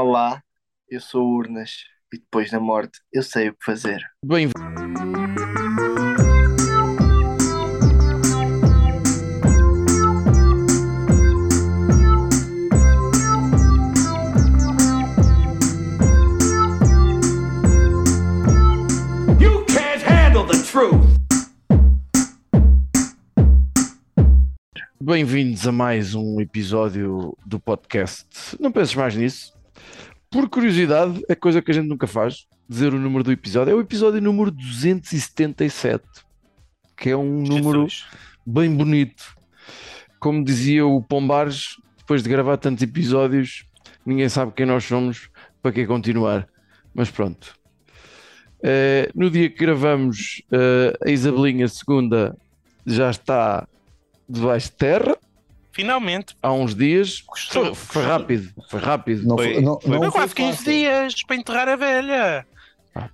Olá, eu sou Urnas e depois da morte eu sei o que fazer. Bem, You can't handle the truth. bem-vindos a mais um episódio do podcast. Não penses mais nisso. Por curiosidade, é coisa que a gente nunca faz, dizer o número do episódio. É o episódio número 277, que é um número Jesus. bem bonito. Como dizia o Pombares, depois de gravar tantos episódios, ninguém sabe quem nós somos, para que continuar. Mas pronto. Eh, no dia que gravamos, eh, a Isabelinha segunda já está debaixo de terra, Finalmente. há uns dias. Foi, foi rápido, foi rápido. Não Foi- foi, não, foi- não Foi quase 15 fácil. dias para enterrar a velha.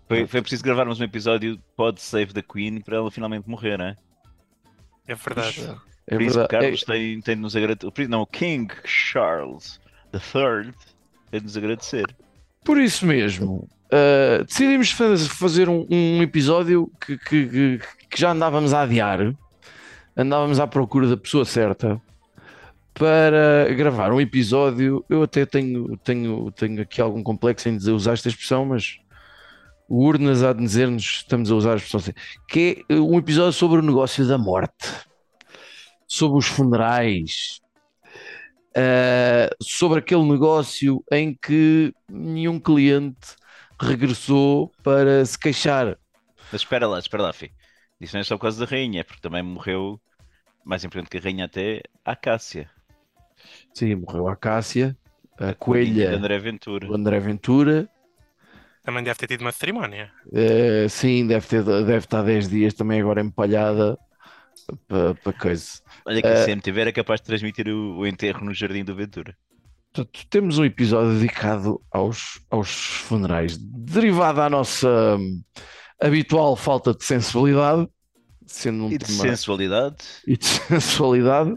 Foi, foi preciso gravarmos um episódio Pod Save the Queen para ela finalmente morrer, né? É verdade. É Por isso verdade. que Carlos tem, tem de nos agradecer. Não, o King Charles III tem de nos agradecer. Por isso mesmo, uh, decidimos faz- fazer um, um episódio que, que- que- que já andávamos a adiar, andávamos à procura da pessoa certa para gravar um episódio. Eu até tenho, tenho, tenho aqui algum complexo em dizer, usar esta expressão, mas o Urnas há de dizer-nos estamos a usar a expressão certa, que é um episódio sobre o negócio da morte, sobre os funerais, uh, sobre aquele negócio em que nenhum cliente regressou para se queixar. Mas espera lá, espera lá, Fih. Isso não é só por causa da rainha, é porque também morreu, mais importante que a rainha até, a Cássia. Sim, morreu a Cássia, a De coelha, André Ventura. o André Ventura. Também deve ter tido uma cerimónia. Uh, sim, deve, ter, deve estar 10 dias também agora empalhada para, para coisa. Olha que Eh, a CMTV era capaz de transmitir o, o enterro no Jardim do Ventura. Portanto, temos um episódio dedicado aos, aos funerais, derivado da nossa hum, habitual falta de sensibilidade, sendo um E de tema- sensualidade. e de sensualidade.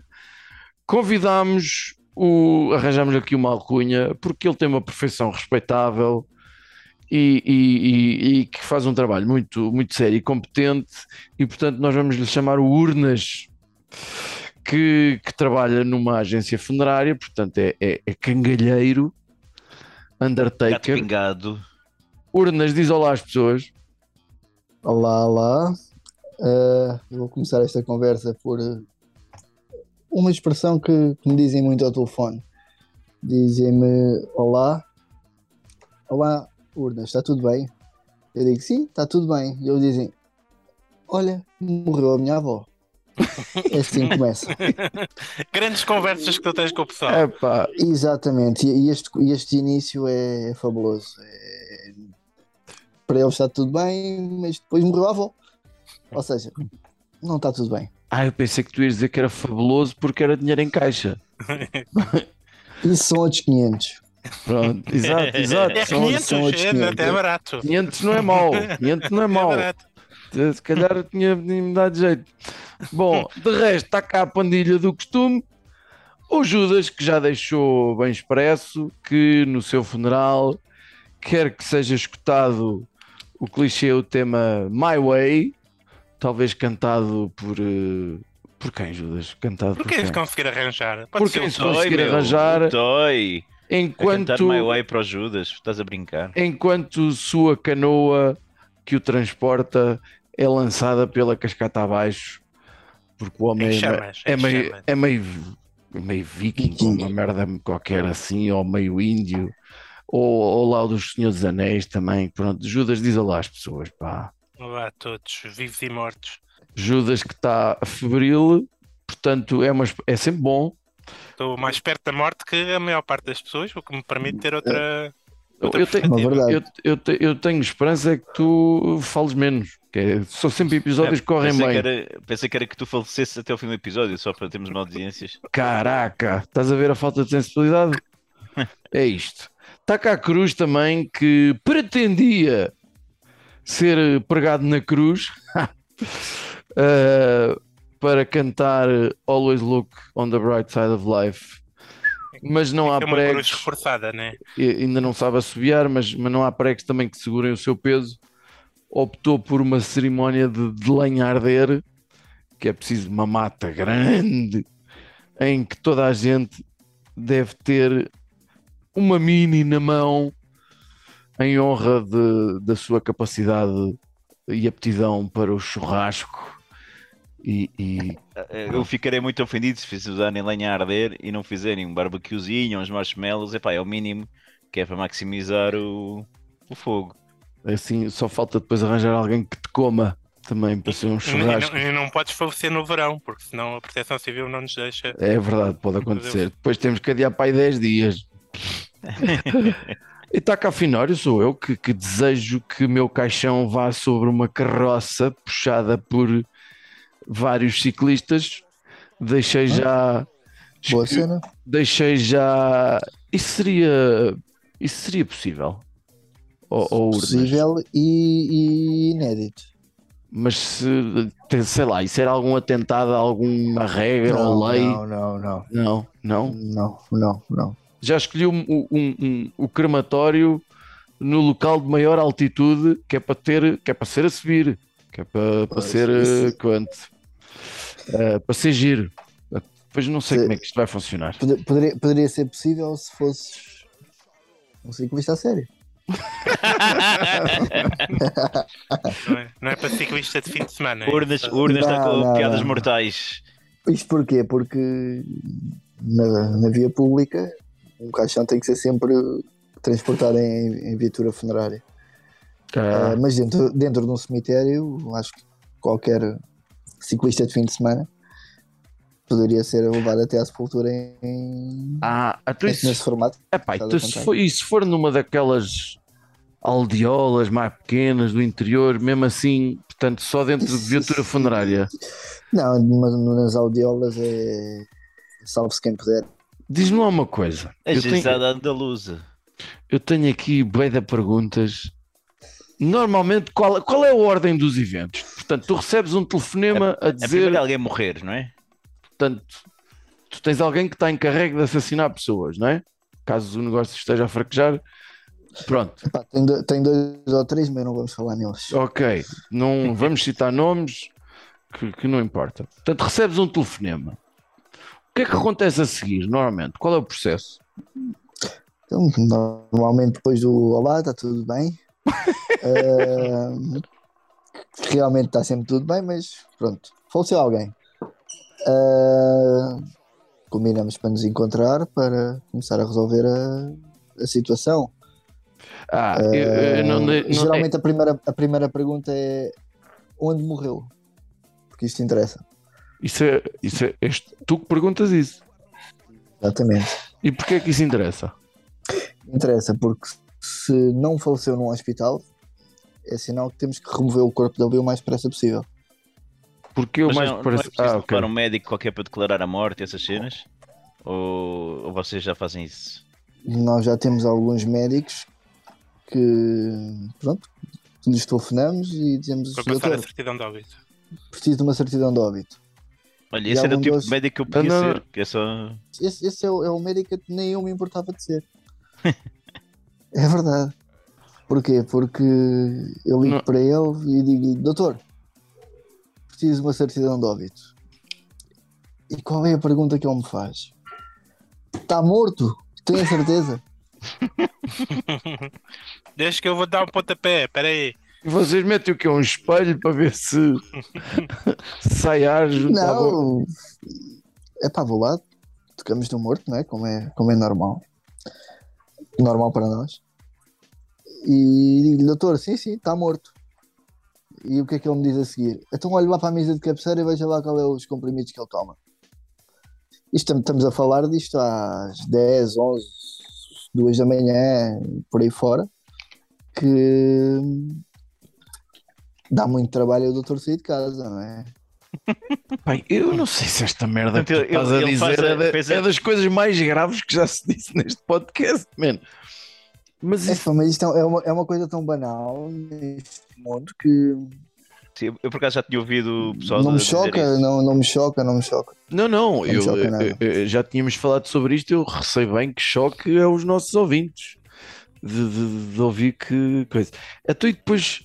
Convidámos o. Arranjámos aqui uma alcunha porque ele tem uma perfeição respeitável e, e- e- e que faz um trabalho muito, muito sério e competente, e portanto nós vamos lhe chamar o Urnas. Que, que trabalha numa agência funerária, portanto é, é, é cangalheiro, Undertaker. pingado. Urnas, diz olá às pessoas. Olá, olá. Eu vou começar esta conversa por uma expressão que, que me dizem muito ao telefone. Dizem-me olá. Olá, Urnas, está tudo bem? Eu digo sim, está tudo bem. E eles dizem: Olha, morreu a minha avó. É assim que começa. Grandes conversas que tu tens com o pessoal. Epá, Exatamente, e este, e este início é, fabuloso. É- Para eles está tudo bem, mas depois morreu a avó. Ou seja, não está tudo bem. Ah, eu pensei que tu ias dizer que era fabuloso porque era dinheiro em caixa. Isso são outros 500. Pronto, exato, exato. É São- 500, são outros é, 500. até é barato. 500 não é mau, 500 não é É mau. barato. Se calhar tinha me dado jeito. Bom, de resto, está cá a pandilha do costume. O Judas, que já deixou bem expresso que no seu funeral quer que seja escutado o clichê, o tema My Way, talvez cantado por. eh, por quem, Judas? Cantado por, Por que quem? conseguir arranjar? Pode Por ser quem o se Toy. conseguir meu, arranjar- o Toy. A cantar Enquanto, My Way para o Judas. Estás a brincar. enquanto sua canoa que o transporta é lançada pela cascata abaixo, porque o homem Em é, chamas, é em meio, é meio, meio viking, uma merda qualquer assim, ou meio índio, ou, ou lá o dos Senhores dos Anéis também. Pronto, Judas diz olá às pessoas, pá. Olá a todos, vivos e mortos. Judas que está febril, portanto é, uma, é sempre bom. Estou mais perto da morte que a maior parte das pessoas, o que me permite ter outra. Eu, outra eu tenho, eu, eu, te- eu tenho esperança é que tu fales menos, que é, são sempre episódios que correm pensei, bem. Que era, pensei que era que tu falecesses até o fim do episódio, só para termos uma audiências. Caraca, estás a ver a falta de sensibilidade? É isto. Está cá a cruz também que pretendia ser pregado na cruz eh, para cantar Always Look on the Bright Side of Life mas não há É uma cruz pregos, reforçada, né? ainda não sabe assobiar, mas, mas não há pregos também que segurem o seu peso. Optou por uma cerimónia de, de lenha arder, que é preciso uma mata grande, em que toda a gente deve ter uma mini na mão em honra de- da sua capacidade e aptidão para o churrasco. E, e- Eu ficarei muito ofendido se fizerem lenha a arder e não fizerem um barbecuezinho, uns marshmallows. Epá, é o mínimo que é para maximizar o, o fogo. assim só falta depois arranjar alguém que te coma também para ser um E, e churrasco. não, e não podes falecer no verão, porque senão a proteção civil não nos deixa. É verdade, pode acontecer. Depois temos que adiar para aí 10 dias. e está cá Finório, sou eu que, que desejo que o meu caixão vá sobre uma carroça puxada por vários ciclistas. Deixei já. Boa cena. Deixei já. Isso seria. Isso seria possível. Ou, ou. Possível e, e inédito. Mas se, sei lá, isso era algum atentado a alguma regra ou lei? não, não, não. Não, não. Não, não, não. Já escolhi um- um- um- o crematório no local de maior altitude, que é para ter, que é para ser a subir, que é para, para ser isso- eh, quanto? Eh, para ser giro. Depois não sei Se- como é que isto vai funcionar. Pode- Poderia, poderia ser possível se fosses um ciclista a sério. Não é, não é para ciclista de fim de semana. é Urnas, urnas Não, não, piadas não. mortais. Isto porquê? Porque na, na via pública um caixão tem que ser sempre transportado em, em viatura funerária. Ah, Ah, mas dentro, dentro de um cemitério, acho que qualquer ciclista de fim de semana poderia ser levado até à sepultura em, ah, então nesse isso, formato. epá, então se for, e se for numa daquelas aldeolas mais pequenas do interior, mesmo assim, portanto, só dentro de viatura funerária, Não, mas nas aldeolas é salve-se quem puder. Diz-me lá uma coisa. A Eu tenho- andaluza. Eu tenho aqui bem de perguntas. Normalmente, qual, qual é a ordem dos eventos? Portanto, tu recebes um telefonema a É dizer, primeiro alguém morrer, não é? portanto, tu tens alguém que está encarregue de assassinar pessoas, não é? Caso o negócio esteja a fraquejar. Pronto, Pá, tem, do- tem dois ou três, mas não vamos falar neles. ok. Não vamos citar nomes que, que não importa. Portanto, recebes um telefonema. O que é que acontece a seguir, normalmente? Qual é o processo? Então, normalmente depois do Olá, está tudo bem. Ah, realmente está sempre tudo bem, mas pronto, faleceu alguém. Ah, combinamos para nos encontrar para começar a resolver a, a situação. Ah, eu, eu não, não geralmente a, primeira, a primeira pergunta é onde morreu? Porque isto interessa. Isso é, isso é, és tu que perguntas isso. Exatamente. E porquê é que isso interessa? Interessa porque se não faleceu num hospital, é sinal que temos que remover o corpo dele o mais depressa possível. Porque eu Mas mais não, não é ah, ok. levar um médico qualquer para declarar a morte e essas cenas? Ou, ou vocês já fazem isso? Nós já temos alguns médicos que, pronto, que lhes telefonamos e dizemos: Para passar a certidão de óbito. preciso de uma certidade de óbito. Olha, esse era o tipo de médico que eu podia Ah, não, ser, que é só. Esse, esse é, o, é o médico que nem eu me importava de ser. é verdade. Porquê? Porque eu ligo Não. para ele e digo: Doutor, preciso de uma certidão de óbito. E qual é a pergunta que ele me faz? Está morto? Tenho a certeza? Deixa que eu vou dar um pontapé, espera aí. E vocês metem o que? Um espelho para ver se, sai ar junto? Não. É pá, vou lá. Tocamos no morto, não é? Como é, como é normal. Normal para nós. E digo-lhe, doutor, sim, sim, está morto. E o que é que ele me diz a seguir? Então olhe lá para a mesa de cabeceira e veja lá qual é os comprimidos que ele toma. Isto, estamos a falar disto às 10, 11, 2 da manhã, por aí fora, que dá muito trabalho ao doutor sair de casa, não é? Pai, eu não sei se esta merda que tu Portanto, ele- estás a ele dizer a- é, da- é das coisas mais graves que já se disse neste podcast, man. Mas É, isso, mas isto é uma, é uma coisa tão banal neste mundo que Sim, eu por acaso já tinha ouvido o pessoal Não me dizer choca, isso. não, não me choca, não me choca. Não, não, me eu, choca eu- eu- já tínhamos falado sobre isto. Eu receio bem que choque aos nossos ouvintes de, de- de ouvir que coisa. Então, e depois,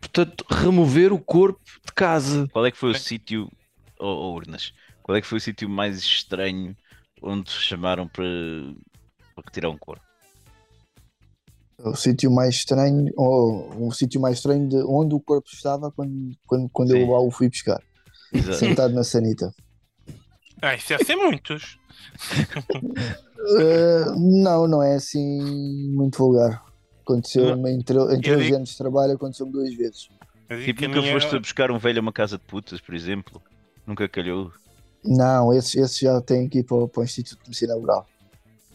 portanto, remover o corpo de casa. Qual é que foi o sítio, ou ou urnas, qual é que foi o sítio mais estranho onde chamaram para, para retirar um corpo? O sítio mais estranho, ou o sítio mais estranho de onde o corpo estava quando, quando, quando eu lá o fui buscar. Exato. Sentado na sanita. Ah, isso deve ser muitos. Uh, não, não é assim muito vulgar. Aconteceu-me em, em três digo- anos de trabalho, aconteceu-me duas vezes. Tipo, nunca minha- foste a buscar um velho a uma casa de putas, por exemplo? Nunca calhou? Não, esses, esses já têm que ir para, o- para o Instituto de Medicina Laboral.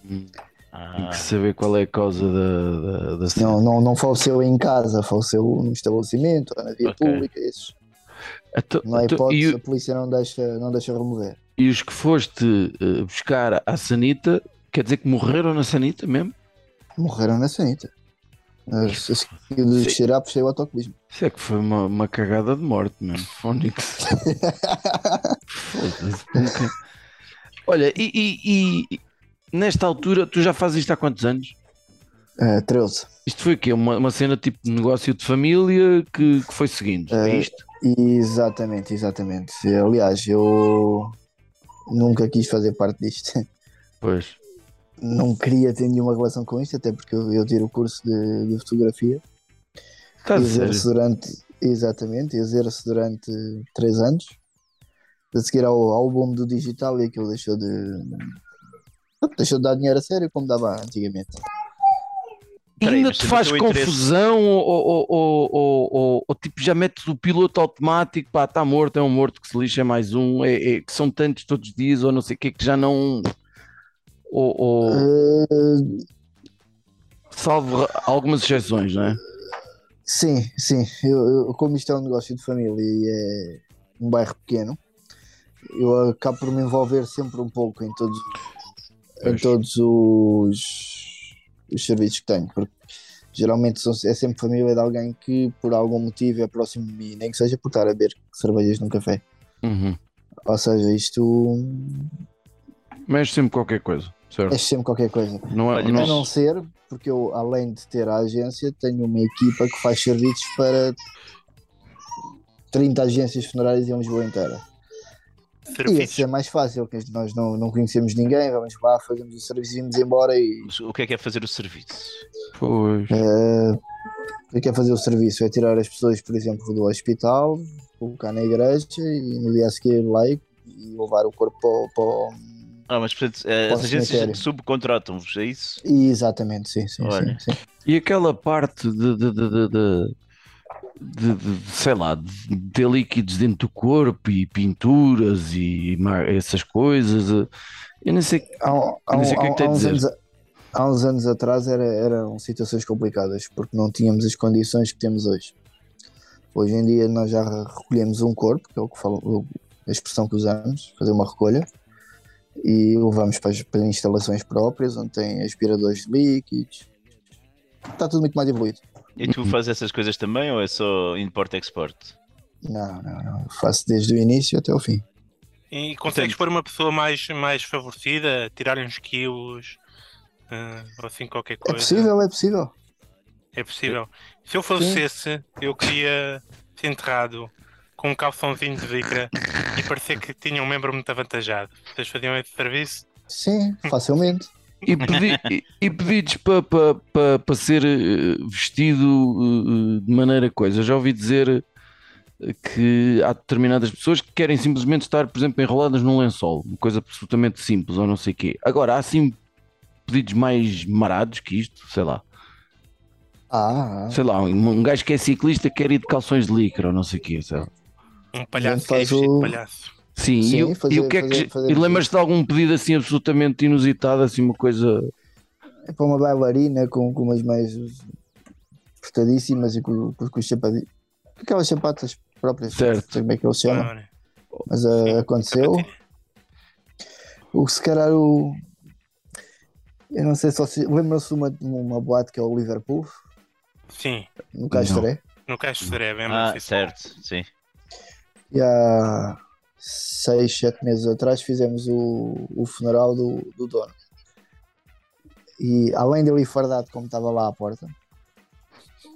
Tem Ah, que saber qual é a causa da, da, da Não, não, não faleceu em casa, faleceu num estabelecimento, ou na via Ok. pública. Esses. Então- Não há então, hipótese, e, a polícia não deixa, não deixa remover. e os que foste eh, buscar à sanita, quer dizer que morreram na sanita mesmo? Morreram na sanita. As- as- Aquilo de cheirar, puxei o autocolismo. Isso é que foi uma, uma cagada de morte mesmo. Fónix. Olha, e, e- e nesta altura, tu já fazes isto há quantos anos? É, 13. Isto foi o quê? Uma, uma cena tipo de negócio de família que, que foi seguindo? É isto? Exatamente, exatamente. Aliás, eu nunca quis fazer parte disto. Pois. Não queria ter nenhuma relação com isto, até porque eu, eu tiro o curso de, de fotografia. Estás a exerço durante, exatamente, exerço durante 3 anos. A seguir ao, ao boom do digital e aquilo deixou de. Deixou de dar dinheiro a sério como dava antigamente. Peraí, Ainda te faz confusão ou, ou, ou, ou- ou- ou tipo já metes o piloto automático, pá, está morto, é um morto que se lixa, é mais um, é, é que são tantos todos os dias ou não sei o que, que já não. Ou, ou- Eh, salvo algumas exceções, não é? Sim, sim. Eu, eu- como isto é um negócio de família e é um bairro pequeno, eu acabo por me envolver sempre um pouco em todos, em todos os, os serviços que tenho, porque geralmente são- é sempre família de alguém que por algum motivo é próximo de mim, nem que seja por estar a beber cervejas num café. Uhum. Ou seja, isto Mexe sempre qualquer coisa, certo? é sempre qualquer coisa. Não é, não- A não ser, porque eu, além de ter a agência, tenho uma equipa que faz serviços para 30 agências funerárias em Lisboa inteira. E Serviços. é mais fácil, que nós não, não conhecemos ninguém, vamos lá, fazemos o serviço e vamos embora e o que é que é fazer o serviço? Pois. eh, o que é fazer o serviço? É tirar as pessoas, por exemplo, do hospital, colocar na igreja e no dia a seguir lá e, levar o corpo para, o- para o- Ah, mas portanto, eh, as agências subcontratam-vos, é isso? e Exatamente, sim, sim, Olha. sim, sim. E aquela parte de, de, de, de- de- de- de- de, sei lá, de ter líquidos dentro do corpo e pinturas e essas coisas, eh, eu nem sei. Há, há, Não sei o que é que tem há a uns dizer. anos, há uns anos atrás era, eram situações complicadas porque não tínhamos as condições que temos hoje. Hoje em dia nós já recolhemos um corpo, que é o que falo, a expressão que usamos, fazer uma recolha, e levamos para as, para instalações próprias, onde tem aspiradores de líquidos. Está tudo muito mais evoluído. E tu fazes essas coisas também ou é só import-export? Não, não, não. Eu faço desde o início até o fim. E consegues pôr uma pessoa mais, mais favorecida, tirar-lhe uns quilos, ou assim qualquer É coisa. possível, é possível. É possível. Se eu falecesse, eu queria ser enterrado com um calçãozinho de vicra e parecer que tinha um membro muito avantajado. Vocês faziam esse serviço? Sim, facilmente. E, pedi, e, e pedidos para pa, pa, pa ser eh, vestido eh, de maneira coisa. Eu já ouvi dizer eh, que há determinadas pessoas que querem simplesmente estar, por exemplo, enroladas num lençol, uma coisa absolutamente simples ou não sei o quê. Agora, há assim pedidos mais marados que isto, sei lá. Ah, ah. Sei lá, um, um gajo que é ciclista quer ir de calções de licra ou não sei o quê, sei lá. Um palhaço é faz vestido o- de palhaço. Sim, Sim, e, o- fazer- e o que é que. fazer- e lembras-te de algum pedido assim absolutamente inusitado, assim uma coisa. É para uma bailarina com, com umas meias apertadíssimas e com, com, com os sapatos. Aquelas sapatas próprias. Certo. Não sei como é que eles chamam. Ora, Mas ah, aconteceu. O que se calhar o. Eu não sei se vocês. Lembram-se de uma, uma boate que é o Liverpool, Sim, no Castoré? No Dré, lembra Ah, certo, sim. E há seis, sete meses atrás fizemos o, o funeral do, do dono. E além dele ir fardado como estava lá à porta,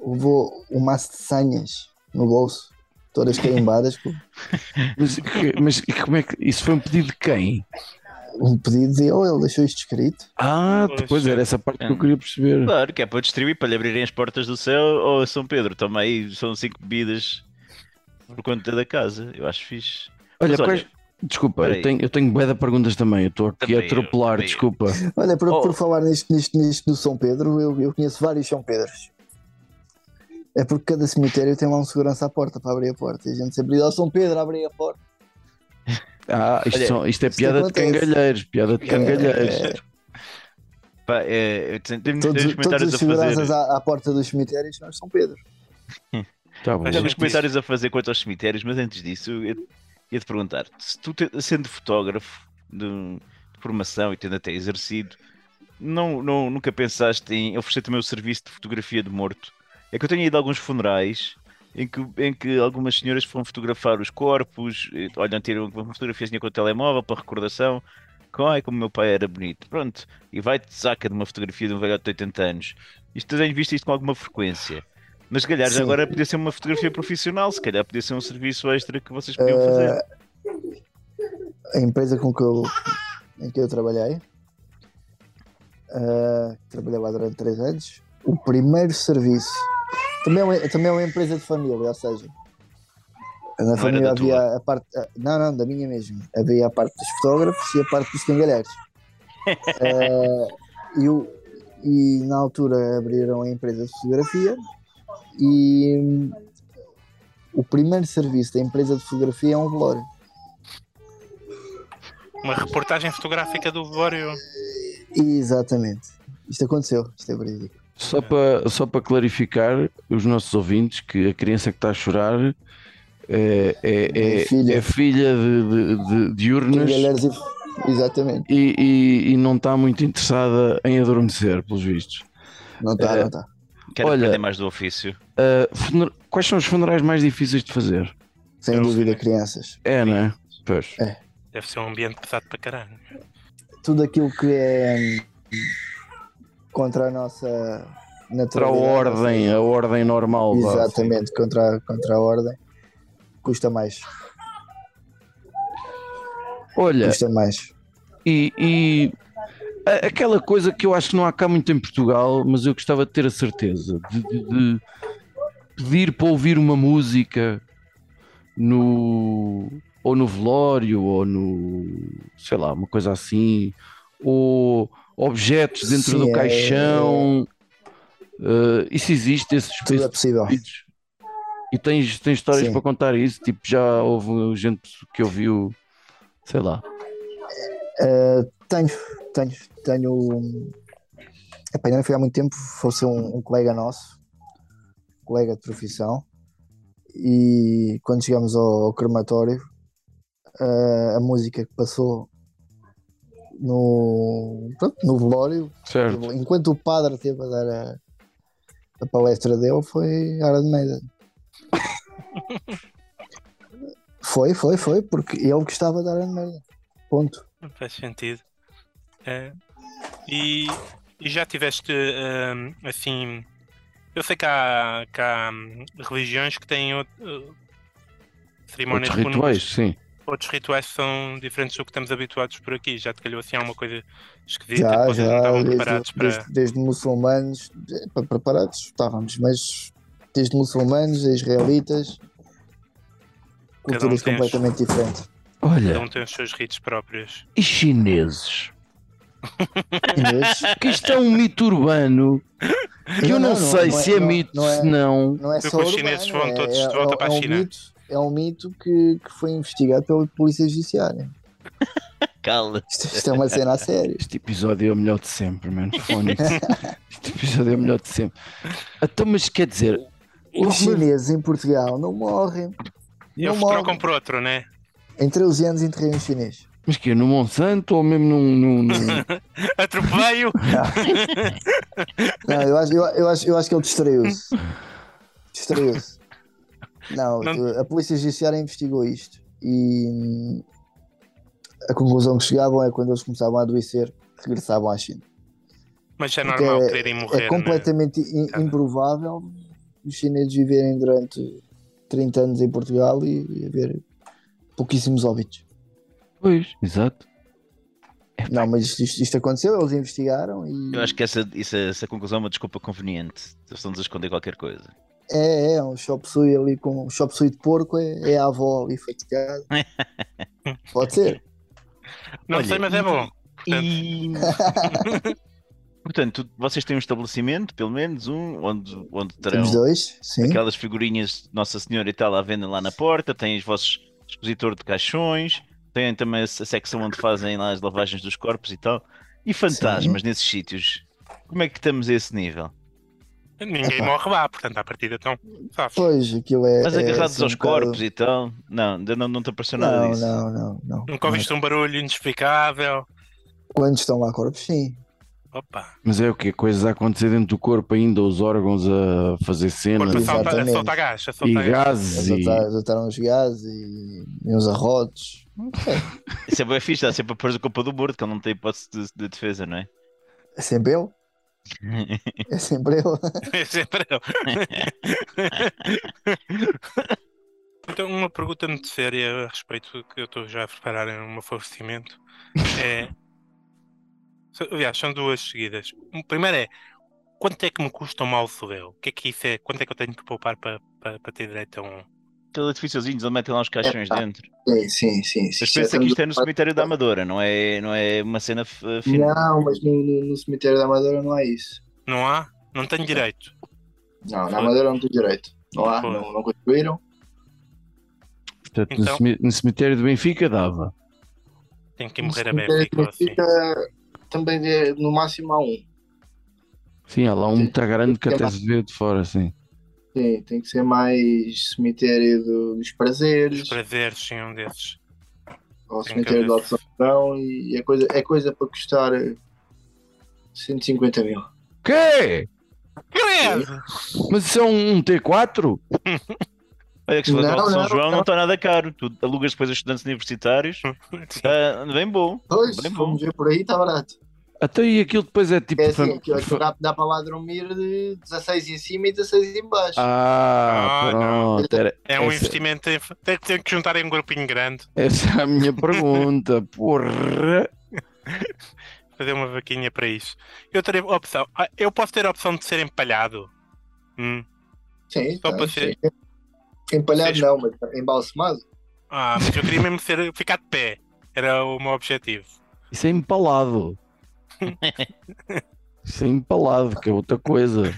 levou um maço de senhas no bolso, todas carimbadas, com Mas, mas como é que isso foi um pedido de quem? um pedido de oh, ele deixou isto escrito. Ah, Pois. depois era essa parte que eu queria perceber. Claro, que é para distribuir, para lhe abrirem as portas do céu. Ou São Pedro, toma aí, são cinco bebidas por conta da casa. Eu acho fixe. Olha, Mas olha, quais- desculpa, peraí. eu tenho, eu tenho bué de perguntas também. Eu estou aqui Também a atropelar, eu. desculpa. Olha, por, Oh. por falar nisto, nisto, nisto do São Pedro, eu, eu conheço vários São Pedros. É porque cada cemitério tem lá um segurança à porta para abrir a porta. E a gente sempre diz, ó São Pedro, abre a porta. Ah, isto, Olha, são- isto é isto piada de cangalheiros, piada de cangalheiros. É, Pá, é, eu tenho, tenho todos, todos comentários os a fazer. seguranças à, à porta dos cemitérios são os São Pedro. Tá bom. Gente, comentários a fazer quanto aos cemitérios, mas antes disso, eu ia- ia-te perguntar: se tu, te- sendo fotógrafo de, de formação e tendo até exercido, não, não, nunca pensaste em oferecer também o serviço de fotografia de morto? É que eu tenho ido a alguns funerais em que, em que algumas senhoras foram fotografar os corpos, eh, olham, tiram uma fotografiazinha com o telemóvel para recordação. Ai, como o meu pai era bonito. Pronto, e vai-te saca de uma fotografia de um velhote de 80 anos. Isto tenho visto isto com alguma frequência. Mas se calhar Sim. agora podia ser uma fotografia profissional, se calhar podia ser um serviço extra que vocês podiam fazer. A empresa com que eu, em que eu trabalhei, ah, trabalhei lá durante três anos, o primeiro serviço, também é uma, também é uma empresa de família, ou seja, na era família havia a parte, ah, não, não, da minha mesmo, havia a parte dos fotógrafos e a parte dos cangalheiros. Ah, e, e na altura abriram a empresa de fotografia e o primeiro serviço da empresa de fotografia é um velório. Uma reportagem fotográfica do velório. Exatamente. Isto aconteceu, isto é verídico. Só para só para clarificar os nossos ouvintes que a criança que está a chorar é, é, é, É filha. é filha de, de, de, de urnas e- Exatamente. e, e, e não está muito interessada em adormecer, pelos vistos. Não está, É. não está. Quero olha- aprender mais do ofício. Uh, funer- Quais são os funerais mais difíceis de fazer? Sem Eu dúvida, sei. crianças. É, não é? Pois. Deve ser um ambiente pesado para caralho. Tudo aquilo que é hum, contra a nossa Para a naturalidade. ordem, a ordem normal. Exatamente, contra, a- contra a ordem. Custa mais. Olha, Custa mais. e, e a- aquela coisa que eu acho que não há cá muito em Portugal, mas eu gostava de ter a certeza de, de- de pedir para ouvir uma música no ou no velório ou no sei lá, uma coisa assim, ou objetos dentro Sim, do é- caixão. Uh, isso existe, esses, Tudo é possível. pedidos? E tens, tens histórias Sim. para contar isso? Tipo, já houve gente que ouviu, sei lá. Uh, tenho, tenho, tenho. um- Epá, ainda não foi há muito tempo, fosse um, um colega nosso, colega de profissão, e quando chegamos ao, ao crematório, uh, a música que passou no, pronto, no velório, Certo. enquanto o padre esteve a dar a, a palestra dele, foi Iron Maiden. foi, foi, foi, porque ele gostava de Iron Maiden. Ponto. Não faz sentido. É. E, e já tiveste hum, assim. Eu sei que há, que há hum, religiões que têm uh, cerimónias Outros rituais, sim. Outros rituais que são diferentes do que estamos habituados por aqui. Já te calhou assim alguma coisa esquisita? Já, já, desde, preparados para. desde, desde muçulmanos, eh, pa- preparados estávamos, mas desde muçulmanos a israelitas, Cada um culturas as- completamente diferentes. Cada Olha, um tem os seus ritos próprios. e chineses? Que isto é um mito urbano que eu não, Não, não, sei não é- se é não- mito, não é- se não. não é Porque só os chineses urbano, vão todos é, de volta é, para a é um China. mito, é um mito que, que foi investigado pela polícia judiciária. Cala. Isto, isto é uma cena a sério. Este episódio é o melhor de sempre, menos fónico. Este episódio é o melhor de sempre. Então, mas quer dizer, Os chineses em Portugal não morrem. Eles Não trocam morrem. por outro, né? Em 13 anos enterrei um chinês. Mas que é no Monsanto ou mesmo num. num, num-! Não, eu acho, eu, eu acho, eu acho que ele distraiu-se. Distraiu-se. Não, Não- a Polícia Judiciária investigou isto e hum, a conclusão que chegavam é quando eles começavam a adoecer, regressavam à China. Mas é Porque normal é- quererem morrer. É né? completamente i- Cara. improvável os chineses viverem durante 30 anos em Portugal e, e haver pouquíssimos óbitos. Pois, exato. Não, mas isto, isto- isto aconteceu, eles investigaram e Eu acho que essa, isso- essa conclusão é uma desculpa conveniente. Eles estão-nos a esconder qualquer coisa. é, é um chop suey ali com um chop suey de porco, é, é a avó ali fatigada. Pode ser. Não Olha, sei, mas é bom. Portanto, E... Portanto, vocês têm um estabelecimento, pelo menos um, onde, onde terão Temos dois, sim. aquelas figurinhas de Nossa Senhora e tal à venda lá na porta, têm os vossos expositor de caixões, têm também a secção onde fazem lá as lavagens dos corpos e tal. E fantasmas nesses sítios. Como é que estamos a esse nível? ninguém morre lá, portanto, à partida estão. Pois, aquilo é. Mas é agarrados assim um aos bocado- corpos e tal? Não, ainda não, não te apareceu nada Não, disso. não, não, não. Nunca ouviste um barulho inexplicável. Quando estão lá corpos, sim. Opa, Mas é o quê? Coisas a acontecer dentro do corpo ainda, os órgãos a fazer cenas corpo a soltar- a Exatamente. soltar gás. A e soltar gás. gases e... adotaram os gases e, e uns arrotos. Não sei. Isso é bem fixe, dá sempre a pôr a culpa do morto, que ele não tem hipótese de, de defesa, não é? É sempre eu? É sempre eu? É sempre eu. Então, uma pergunta muito séria a respeito do que eu estou já a preparar um meu favorecimento é. Aliás, são duas seguidas. O primeiro é quanto é que me custa um mausoléu? O que é que isso é? Quanto é que eu tenho que poupar para, para, para ter direito a um. Aqueles edifíciozinhos onde metem lá os caixões Epá. dentro. Sim, sim, sim. Mas pensa que isto é no cemitério da Amadora, não é, não é uma cena f- fina. Não, mas no, no- no cemitério da Amadora não há isso. Não há? Não tenho direito. Não, na Amadora não tem direito. Não há, Foi. não, não construíram. Portanto, no Então- no cemitério do Benfica dava. Tenho que morrer a cemitério Benfica do ou assim. Benfica Também é, no máximo há um. Sim, há lá um muito grande que É até se vê de fora, sim. Sim, tem que ser mais cemitério do- dos prazeres, Os prazeres, sim, um desses. ou tem cemitério que da. Observação, e é coisa, é coisa para custar eh, 150 mil. Quê? Credo! Mas isso é um, um T4? Olha que se for Não, São não, João não está nada caro. Tu alugas depois a estudantes universitários. Está bem bom. Pois, Bem se bom. por aí, está barato. Até aí aquilo depois é tipo. É assim, fam- aquilo, aquilo fa- dá, dá para lá dormir de 16 em cima e 16 em baixo. Ah, Ah, não. pronto. Era, É um essa, investimento. Em... Tem, tem que juntar em um grupinho grande, essa é a minha pergunta. Porra. fazer uma vaquinha para isso. Eu teria opção. ah, Eu posso ter a opção de ser empalhado. Hum. Sim, Só tá, para ser- sim. Empalhado não, mas embalsamado. Ah, mas eu queria mesmo ser, ficar de pé. Era o meu objetivo. Isso é empalado. Isso é empalado, que é outra coisa.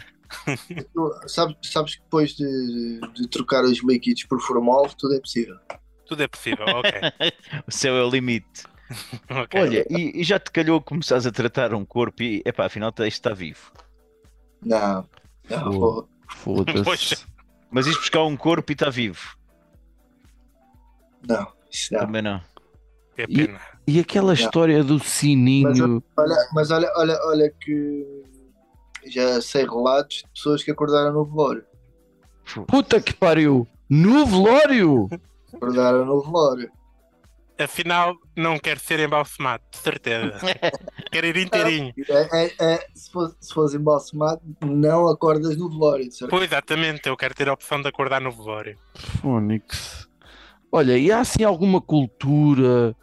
Tu Sabes, sabes que depois de, de trocar os líquidos por formol, tudo é possível. Tudo é possível, ok. O céu é o limite. ok. Olha, e, e já te calhou começares a tratar um corpo e, epá, afinal isto está vivo. Não, não, Foda-se. Mas isto buscar um corpo e está vivo. não, isso não. Também não. É pena. E aquela história do sininho. Olha, mas olha, olha, olha que já sei relatos de pessoas que acordaram no velório. Puta que pariu! No velório! Acordaram no velório. Afinal, não quero ser embalsamado, de certeza. quero ir inteirinho. É, é, é, se, fosse, se fosse embalsamado, não acordas no velório, de certeza. Pois, exatamente, eu quero ter a opção de acordar no velório. Fónix. Olha, e há assim alguma cultura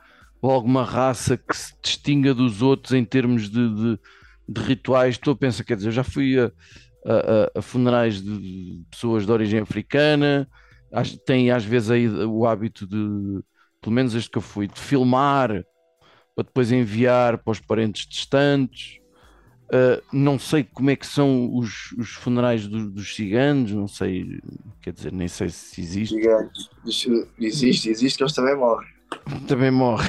ou alguma raça que se distinga dos outros em termos de, de- de rituais? Estou a pensar, quer dizer, eu já fui a, a- a- funerais de, pessoas de origem africana, têm às vezes aí o hábito de, pelo menos este que eu fui, de filmar para depois enviar para os parentes distantes. Uh, não sei como é que são os, os funerais do- dos ciganos, não sei, quer dizer, nem sei se existe. Isso Existe, existe, eles também morrem. Também morre.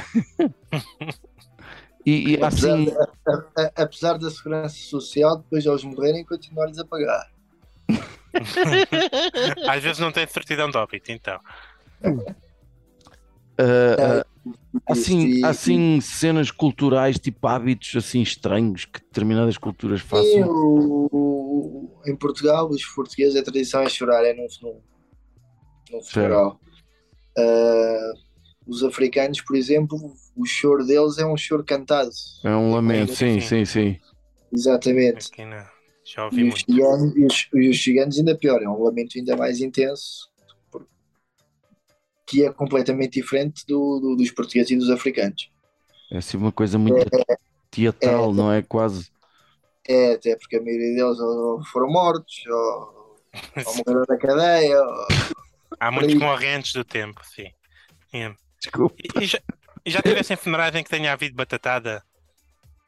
e, e Apesar, assim, de- a- a- apesar da segurança social, depois de eles morrerem, continuar-lhes a pagar. Às vezes não tem certidão de óbito, então. uh, uh, assim, assim cenas culturais, tipo hábitos assim estranhos que determinadas culturas Sim, façam. o- o- em Portugal, os portugueses, a tradição é chorar, é num funeral. no funeral. Ah, os africanos, por exemplo, o choro deles é um choro cantado. É um lamento, sim, sim. sim, sim. Exatamente. Aqui não. Já ouvi E os, muito. ciganos, e, os, e os ciganos ainda pior, é um lamento ainda mais intenso, que é completamente diferente do, do- dos portugueses e dos africanos. É assim uma coisa muito teatral, não é? Quase. É, até porque a maioria deles foram mortos, ou, ou morreram na cadeia, ou- Há muitos correntes do tempo, sim. É. Desculpa. E, e já, já tivessem funerais em que tenha havido batatada?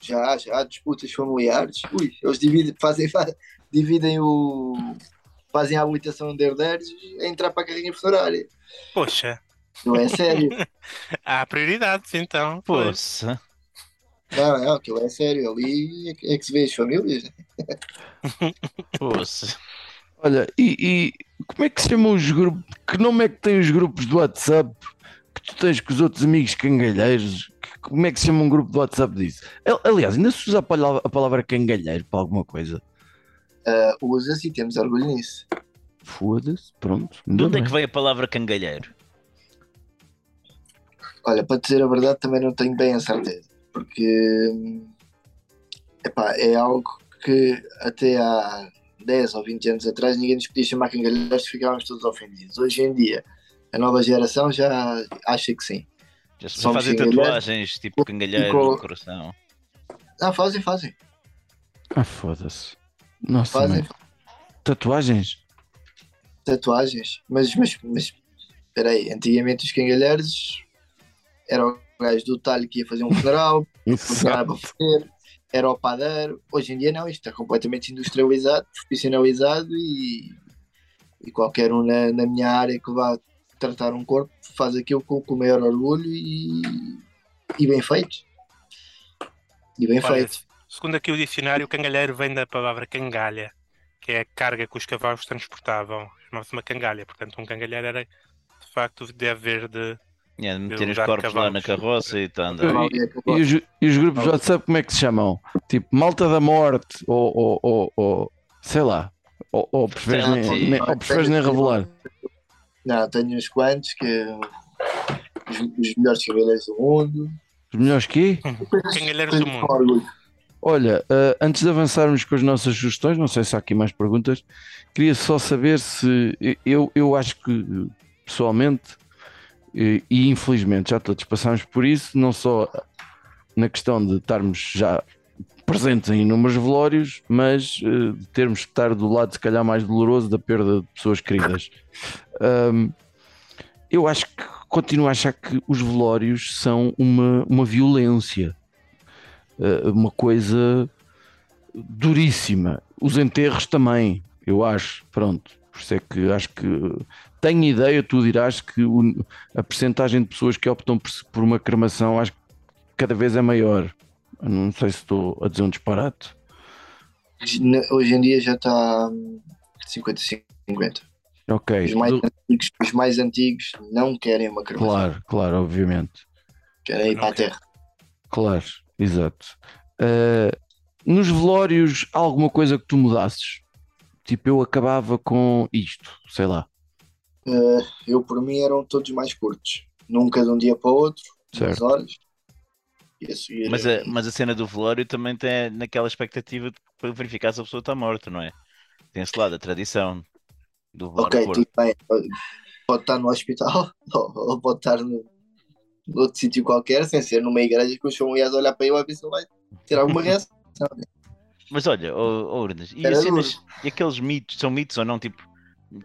já, já, disputas familiares. Ui, eles dividem, fazem, fa- dividem o. fazem a habilitação de herdeiros a entrar para a carrinha funerária. Poxa, Não é sério. há prioridades então. Poça. Não, não, aquilo é sério. Ali é que, é que se vê as famílias. Poça. Olha, e, e como é que se chamam os grupos? Que nome é que tem os grupos do WhatsApp tu tens com os outros amigos cangalheiros? Que- Como é que se chama um grupo do WhatsApp disso? Al- Aliás, ainda se usa a palavra, a palavra cangalheiro para alguma coisa? Ah, Usa-se e temos orgulho nisso. Foda-se, pronto. De onde é que veio a palavra cangalheiro? Olha, para dizer a verdade, também não tenho bem a certeza. Porque hum, epá, é algo que até há 10 ou 20 anos atrás ninguém nos podia chamar cangalheiros ficávamos todos ofendidos. Hoje em dia, a nova geração já acha que sim. Já se cangalheiros. tatuagens tipo cangalheiro no coração. Ah, fazem, fazem. Ah, foda-se. Nossa, Fazem mãe. Tatuagens? tatuagens. Mas, mas, mas, peraí, antigamente os cangalheiros era o gajo do talho que ia fazer um funeral, funcionava para fazer, era o padeiro. Hoje em dia não, isto está completamente industrializado, profissionalizado e, e qualquer um na, na minha área que vá tratar um corpo faz aquilo com, com o maior orgulho e, e bem feito. E bem Olha, feito. segundo aqui o dicionário, o cangalheiro vem da palavra cangalha, que é a carga que os cavalos transportavam. Chamava-se uma cangalha, portanto, um cangalheiro era de facto de haver de. É, de meter os usar corpos lá na cavalos. carroça e a andar. E, e os, e os grupos de WhatsApp como é que se chamam? Tipo, Malta da Morte ou, ou, ou, ou- sei lá. Ou, ou preferes, nem, nem- ou preferes nem revelar? Não, tenho uns quantos que os, os melhores cabeleireiros do mundo. Os melhores quê? Cangalheiros do mundo. Olha, eh, antes de avançarmos com as nossas sugestões, não sei se há aqui mais perguntas, queria só saber se eu, eu acho que pessoalmente e, e infelizmente já todos passamos por isso, não só na questão de estarmos já presentes em inúmeros velórios, mas de termos que estar do lado, se calhar, mais doloroso da perda de pessoas queridas. Ahm, eu acho que continuo a achar que os velórios são uma, uma violência uh, uma coisa duríssima. Os enterros também, eu acho. Pronto, por isso é que acho que tenho ideia, tu dirás que o- a percentagem de pessoas que optam por, por uma cremação acho que cada vez é maior. Eu Não sei se estou a dizer um disparate. Hoje em dia já está hum, 50-50. Ok, Os, mais do- antigos- os mais antigos não querem uma cremação, claro, claro, obviamente. querem ir para a terra. Claro, exato. Uh, nos velórios, há alguma coisa que tu mudasses? Tipo, eu acabava com isto, sei lá. Eh, eu, por mim, eram todos mais curtos. Nunca de um dia para o outro, duas Certo. horas. Mas a, mas a cena do velório também tem naquela expectativa de para verificar se a pessoa está morta, não é? Tem esse lado, a tradição do velório ok, tudo bem. Pode estar no hospital ou, pode estar no, noutro sítio qualquer, sem ser numa igreja que os familiares olhar para ele a ver se ele vai ter alguma reação. Mas olha, oh, oh, e, cenas- e aqueles mitos, são mitos ou não? Tipo,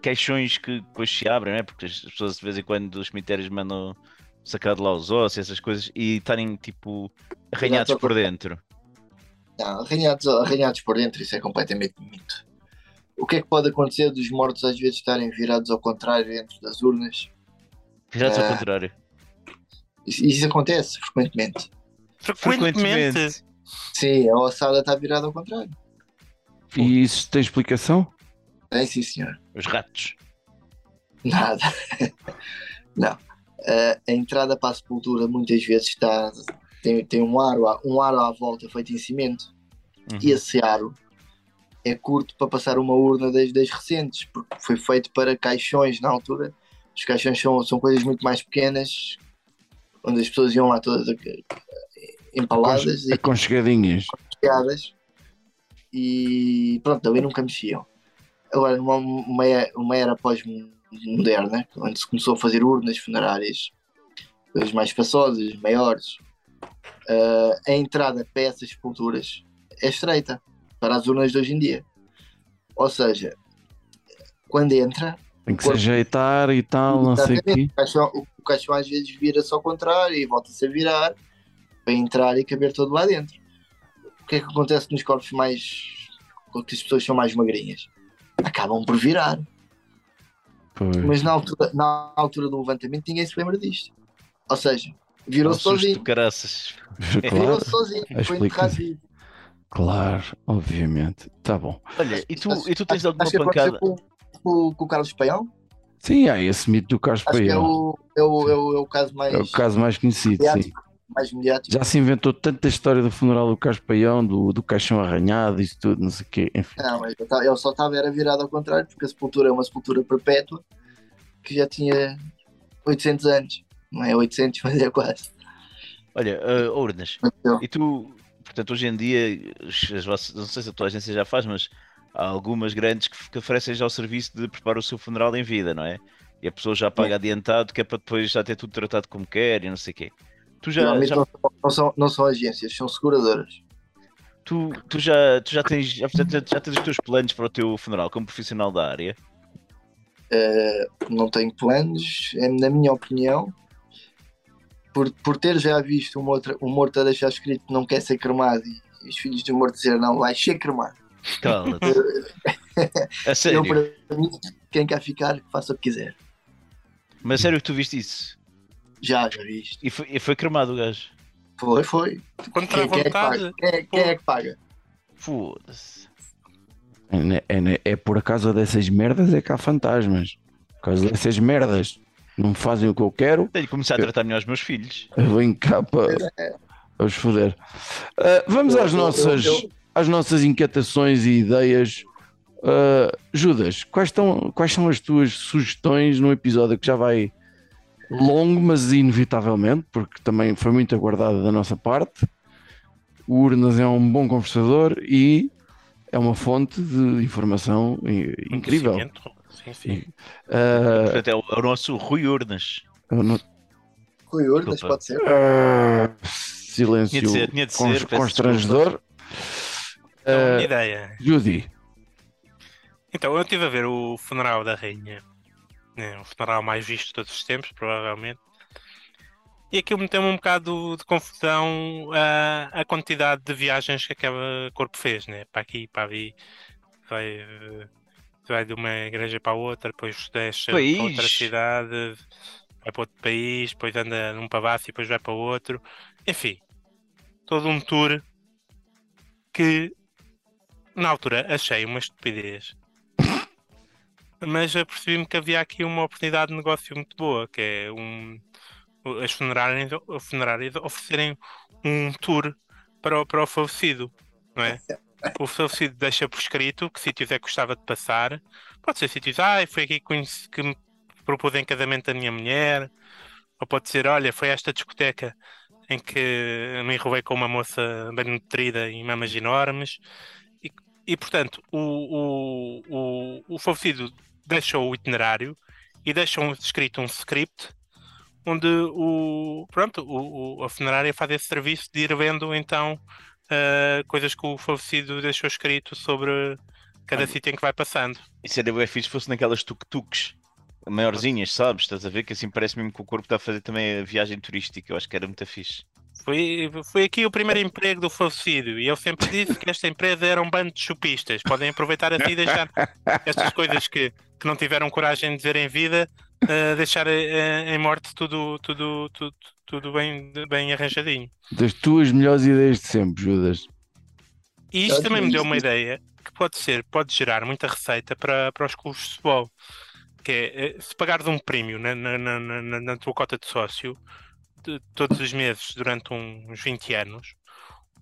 caixões que depois se abrem, não é? Porque as pessoas de vez em quando dos cemitérios mandam sacar de lá os ossos, essas coisas, e estarem tipo arranhados por dentro. Não, arranhados, arranhados por dentro, isso é completamente mito. O que é que pode acontecer dos mortos às vezes estarem virados ao contrário dentro das urnas? Virados ao Ah. contrário. Isso, isso acontece frequentemente. Frequentemente. Sim, a ossada está virada ao contrário. E isso tem explicação? Tem sim, senhor. Os ratos. Nada. Não. A entrada para a sepultura muitas vezes está, tem, tem um, aro, à- um aro à volta feito em cimento. Uhum. E esse aro é curto para passar uma urna das, das recentes, porque foi feito para caixões na altura Os caixões são, são coisas muito mais pequenas, onde as pessoas iam lá todas empaladas e Aconchegadinhas. piadas e pronto, ali nunca mexiam. Agora, numa uma, era- uma era pós-moderna, onde se começou a fazer urnas funerárias, coisas mais espaçosas, maiores, ah, a entrada para essas sepulturas é estreita para as urnas de hoje em dia. Ou seja, quando entra, Tem que se ajeitar e tal, não sei quê. o caixão, o caixão às vezes vira-se ao contrário e volta-se a virar para entrar e caber todo lá dentro. O que é que acontece nos corpos mais. quando as pessoas são mais magrinhas? Acabam por virar. Pois. Mas na altura, na altura do levantamento ninguém se lembra disto. Ou seja, virou-se sozinho. caraças. Claro, Virou-se sozinho. A Foi enterrado vivo. claro, obviamente. Tá bom. Olha, e tu, Acho- e tu tens acho- alguma acho pancada? Com, com, com o Carlos Paião? Sim, há esse mito do Carlos Acho que é Paião. o, é, o, é, o, é o caso mais É o caso mais conhecido, sim. Mais mediático. Já se inventou tanta história do funeral do Carlos Paião, do, do caixão arranhado, isso tudo, não sei o quê. Enfim. Não, mas eu tava- eu só estava era virado ao contrário, porque a sepultura é uma sepultura perpétua que já tinha 800 anos. Não é 800, mas é quase. Olha, ah, urnas. Então, E tu, portanto, hoje em dia, as as vossas, não sei se a tua agência já faz, mas há algumas grandes que, que oferecem já o serviço de preparar o seu funeral em vida, não é? E a pessoa já paga adiantado, que é para depois já ter tudo tratado como quer e não sei o quê. Tu já, Normalmente já- não, são- não são, não são agências, são seguradoras. tu, tu já, tu já tens, já, já, tens os teus planos para o teu funeral como profissional da área? Eh, não tenho planos, é, na minha opinião, por, por ter já visto uma, outra, um morto a deixar escrito que não quer ser cremado e os filhos do morto dizer não, vai ser cremado. A sério? Eu, para mim, quem quer ficar, faça o que quiser. Mas sério que tu viste isso? Já, já viste. E foi, e foi cremado o gajo? Foi, foi. A Quem, quem é que paga? Quem, é- quem é que paga? Foda-se. É, ne- é, ne- é por causa dessas merdas é que há fantasmas. Por causa dessas merdas. Não me fazem o que eu quero, Tenho que começar a tratar melhor os meus filhos. eu venho cá para, para os foder. Ah, vamos Eu- às eu- nossas, eu- eu- às nossas inquietações e ideias. Ah, Judas, quais, estão, quais são as tuas sugestões no episódio que já vai longo, mas inevitavelmente, porque também foi muito aguardado da nossa parte. O Urnas é um bom conversador e é uma fonte de informação incrível. Sim, sim. Ah, Portanto, é o, é o nosso Rui Urnas. eu não- Rui Urnas, Desculpa. pode ser. ah, silêncio Tinha de ser, tinha de ser, constrangedor. Uma ideia. Judy, Então, eu estive a ver o funeral da rainha. Né, o funeral mais visto de todos os tempos, provavelmente. E aquilo meteu-me um bocado de confusão a, a quantidade de viagens que aquele corpo fez, né? Para aqui, para ali. Vai, eh, vai de uma igreja para outra, depois desce para outra cidade, vai para outro país, depois anda num palácio e depois vai para outro. Enfim, todo um tour que na altura achei uma estupidez. Mas apercebi-me que havia aqui uma oportunidade de negócio muito boa, que é um, as funerárias, funerárias oferecerem um tour para o, para o falecido, não é? O falecido deixa por escrito que sítios é que gostava de passar. Pode ser sítios, ah, foi aqui que, conheci- que me propus em casamento a minha mulher. Ou pode ser, olha, foi esta discoteca em que me enrolei com uma moça bem nutrida e mamas enormes. E, e portanto, o, o, o, o falecido deixa o itinerário e deixa um, escrito um script onde o, pronto, o, o- a funerária faz esse serviço de ir vendo então ah, coisas que o falecido deixou escrito sobre cada sítio em que vai passando. Isso era bem fixe se fosse naquelas tuk-tuks maiorzinhas, sabes? Estás a ver que assim parece mesmo que o corpo está a fazer também a viagem turística. Eu acho que era muito fixe. Foi, foi aqui o primeiro emprego do falecido e eu sempre disse que esta empresa era um bando de chupistas. Podem aproveitar assim e deixar estas coisas que, que não tiveram coragem de dizer em vida, eh, deixar eh, em morte tudo, tudo, tudo, tudo bem, bem arranjadinho. das tuas melhores ideias de sempre, Judas. E isto também me deu uma ideia que pode ser, pode gerar muita receita para, para os clubes de futebol. Que é, eh, se pagares um prémio na, na, na, na- tua cota de sócio todos os meses durante uns 20 anos,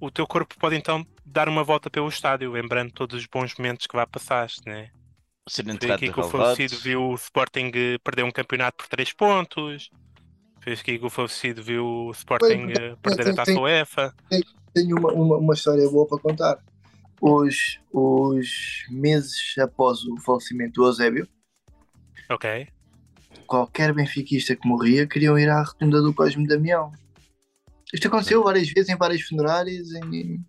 o teu corpo pode então dar uma volta pelo estádio, lembrando todos os bons momentos que lá passaste, né? Ser Foi enterrado aqui que o falecido viu o Sporting eh, perder um campeonato por 3 pontos. Foi aqui que o falecido viu o Sporting eh, perder a taça. UEFA. Tenho uma, uma, uma história boa para contar. Os, os meses após o falecimento do Eusébio, Ok. Qualquer benfiquista que morria queriam ir à rotunda do Cosme Damião. Isto aconteceu várias vezes em várias funerárias. Em...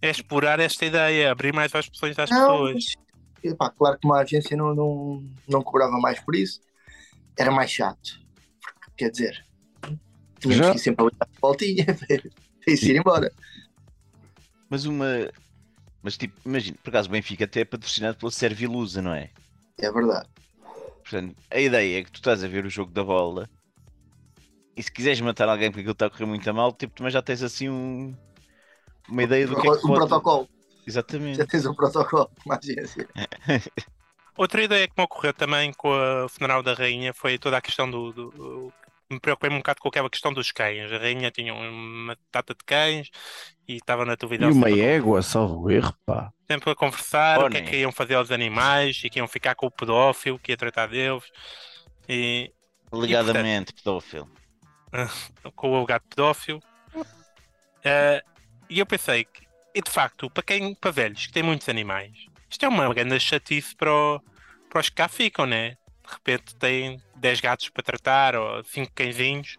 É explorar esta ideia, abrir mais opções às Não, pessoas. mas, epá, claro que uma agência não, não, não cobrava mais por isso. Era mais chato. Porque, quer dizer, tínhamos Já- que ir sempre a dar a voltinha para ir embora. Mas uma. Mas tipo, imagina, por acaso o Benfica até é patrocinado pela Servilusa, não é? É verdade. Portanto, a ideia é que tu estás a ver o jogo da bola e se quiseres matar alguém porque aquilo está a correr muito a mal, tipo, também já tens assim um. Uma ideia do que é que um pode... protocolo. Exatamente. Já tens um protocolo uma agência. Outra ideia que me ocorreu também com o funeral da rainha foi toda a questão do. do- do- me preocupei um bocado com aquela questão dos cães. A rainha tinha uma data de cães e estava na E televisão uma a- égua, salvo erro, pá. sempre a conversar o que é Pony. que iam fazer aos animais e que iam ficar com o pedófilo que ia tratar deles e Alegadamente, pedófilo. com o alegado pedófilo. Eh, e eu pensei que, e de facto, para quem, para velhos que têm muitos animais, isto é uma grande chatice para, o- para os que cá ficam, né? De repente têm 10 gatos para tratar ou 5 cãezinhos.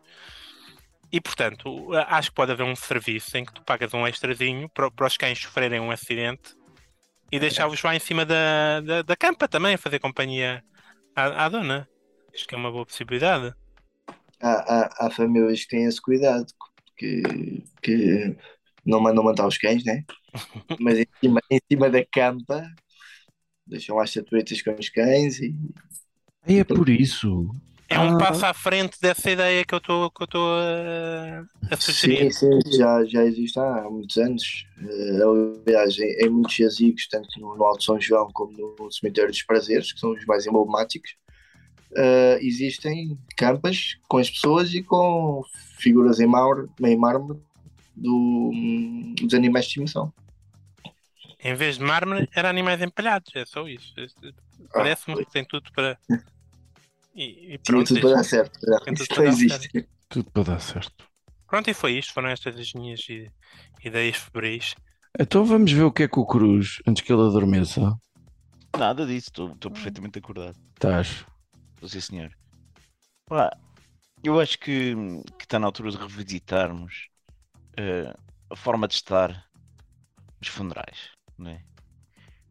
E portanto, acho que pode haver um serviço em que tu pagas um extrazinho para, para os cães sofrerem um acidente e deixá-los lá em cima da, da, da campa também, fazer companhia à, à dona. Acho que é uma boa possibilidade. Há, há, há famílias que têm esse cuidado, que, que não mandam matar os cães, né? Mas em cima, em cima da campa deixam lá as estatuetas com os cães e É por isso. É um Ah. passo à frente dessa ideia que eu estou eu estou a, a sugerir. Sim, sim, já, já existe há muitos anos. Eh, aliás, em, em muitos jazigos, tanto no, no Alto São João como no Cemitério dos Prazeres, que são os mais emblemáticos, eh, existem campas com as pessoas e com figuras em mármore, em mármore do, dos animais de estimação. Em vez de mármore, era animais empalhados. É só isso. Parece-me que tem tudo para. E, e Tinha pronto, tudo para dar certo. Tem tudo existe. Tudo para dar certo. pronto, e foi isto. Foram estas as minhas ideias febris. Então vamos ver o que é que o Cruz, antes que ele adormeça. Nada disso, estou perfeitamente acordado. Estás. Estou sim, senhor. Pá, eu acho que, que está na altura de revisitarmos eh, a forma de estar nos funerais. Não é?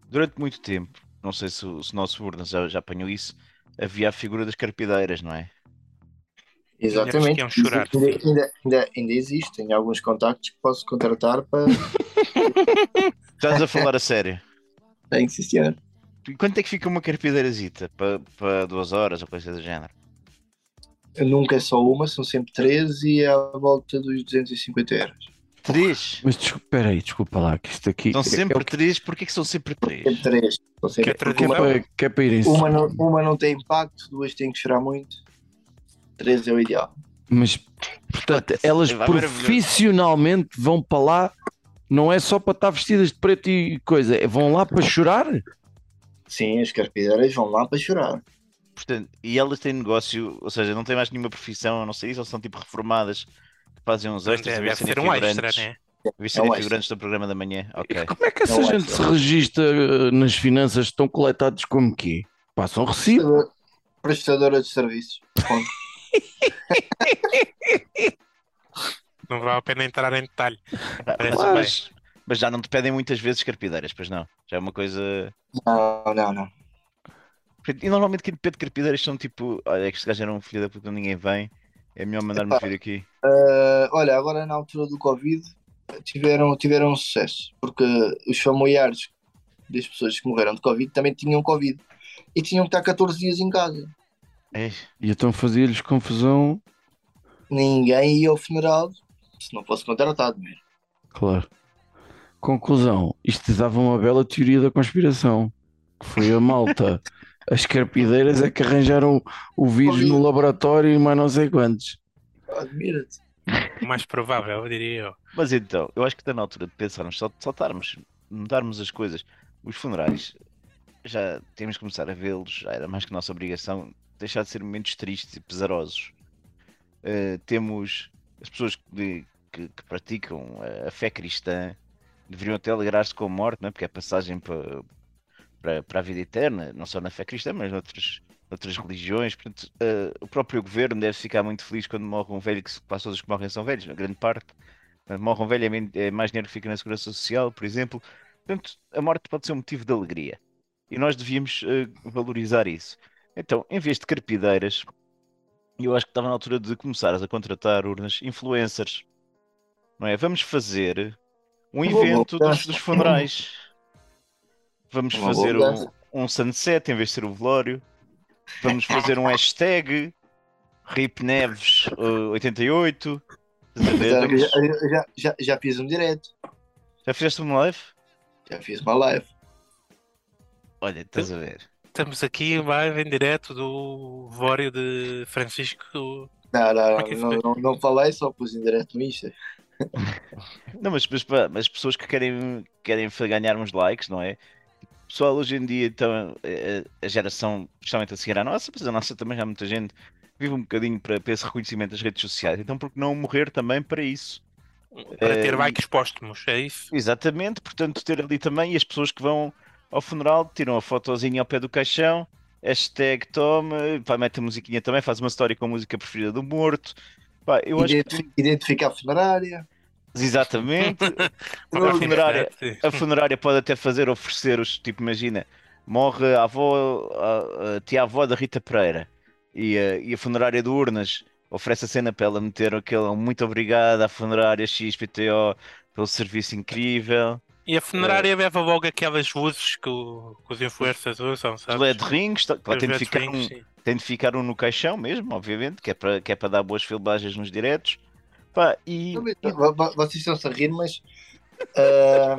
Durante muito tempo, não sei se, o- se o nosso Urna já, já apanhou isso, havia a figura das carpideiras, não é? Exatamente. Ainda chorar, Ainda, sim. ainda, ainda, ainda existe. Tenho alguns contactos que posso contratar para. Estás a falar a sério? Tem que. E quanto é que fica uma carpideirazita? Para para duas horas ou coisa do género? Nunca é só uma, são sempre três e é à volta dos 250 euros. Três? Mas desculpa, peraí, desculpa lá, que isto aqui São é- sempre é, que- três? Porquê que são sempre três? Três. São sempre- Que é é uma, para, que é para irem uma, não, uma não tem impacto, duas têm que chorar muito, três é o ideal. Mas, portanto, elas profissionalmente vão para lá, não é só para estar vestidas de preto e coisa, é- vão lá para chorar? Sim, as carpideiras vão lá para chorar. Portanto, e elas têm negócio, ou seja, não têm mais nenhuma profissão, a não sei isso, ou são tipo reformadas fazem uns extras, Deve, deve ser um extra, figurantes, né? ver É um figurantes do programa da manhã. Ok. Como é que essa é gente só. se registra eh, nas finanças? Estão coletados como quê? Passam recibo? Prestador- Prestadora de serviços. Não vale a pena entrar em detalhe. Parece mas, mas- já não te pedem muitas vezes carpideiras, pois não? Já é uma coisa. Não, não, não. E normalmente quem te pede carpideiras são tipo, olha, é que este gajo era um filho da puta, ninguém vem, é melhor mandar-me Epá. vir aqui. Ah, olha, agora na altura do Covid tiveram, tiveram um sucesso, porque os familiares das pessoas que morreram de Covid também tinham Covid e tinham que estar 14 dias em casa. Ei, E então fazia-lhes confusão, Ninguém ia ao funeral se não fosse contratado. mesmo. claro. Conclusão, isto dava uma bela teoria da conspiração, que foi a malta. As carpideiras é que arranjaram o vírus no laboratório e mais não sei quantos. Admira-te. O mais provável, eu diria eu. Mas então, eu acho que está na altura de pensarmos, só saltarmos, mudarmos as coisas. os funerais já temos que começar a vê-los, já era mais que nossa obrigação deixar de ser momentos tristes e pesarosos. Uh, temos as pessoas que, que, que praticam a, a, fé cristã deveriam até alegrar-se com a morte, não é? porque é passagem para, para, para a vida eterna, não só na fé cristã, mas noutras, noutras religiões. Portanto, uh, o próprio governo deve ficar muito feliz quando morre um velho, que quase todos os que morrem são velhos, na grande parte. Morre um velho é, é mais dinheiro que fica na segurança social, por exemplo. Portanto, a morte pode ser um motivo de alegria. E nós devíamos uh, valorizar isso. Então, em vez de carpideiras, eu acho que estava na altura de começar a contratar urnas influencers. Não é? Vamos fazer um evento dos, dos funerais. Vamos fazer um, um sunset em vez de ser o velório. Vamos fazer um hashtag RIP Neves uh, 88. Já, já, já, já fiz um direto. Já fizeste uma live? Já fiz uma live. Olha, estás a ver. Estamos aqui em live em direto do Vório de Francisco. Não, não, é não, não, não, falei, só pus em direto no Insta. Não, mas, mas, mas pessoas que querem, querem ganhar uns likes, não é? Pessoal hoje em dia, então, a, a geração, especialmente a seguir à nossa, mas a nossa também já muita gente vive um bocadinho para, para esse reconhecimento das redes sociais. Então, por que não morrer também para isso? Para ter likes póstumos, é isso? Exatamente, portanto, ter ali também e as pessoas que vão ao funeral tiram a fotozinha ao pé do caixão, hashtag toma, pá, mete a musiquinha também, faz uma história com a música preferida do morto. Pá, eu Identif acho que... Identifica a funerária. Exatamente. a, funerária, a funerária pode até fazer oferecer os, tipo, imagina, morre a avó, a, a tia-avó da Rita Pereira e a, e a funerária de Urnas oferece a cena para ela meter aquele muito obrigado à funerária XPTO pelo serviço incrível. E a funerária é. leva logo aquelas luzes que, o, que os influencers usam, sabe? LED rings, tá, tem, de ficar um, tem de ficar um no caixão mesmo, obviamente, que é para, que é para dar boas filmagens nos diretos. Pá, e... Vocês estão-se a rir, mas uh,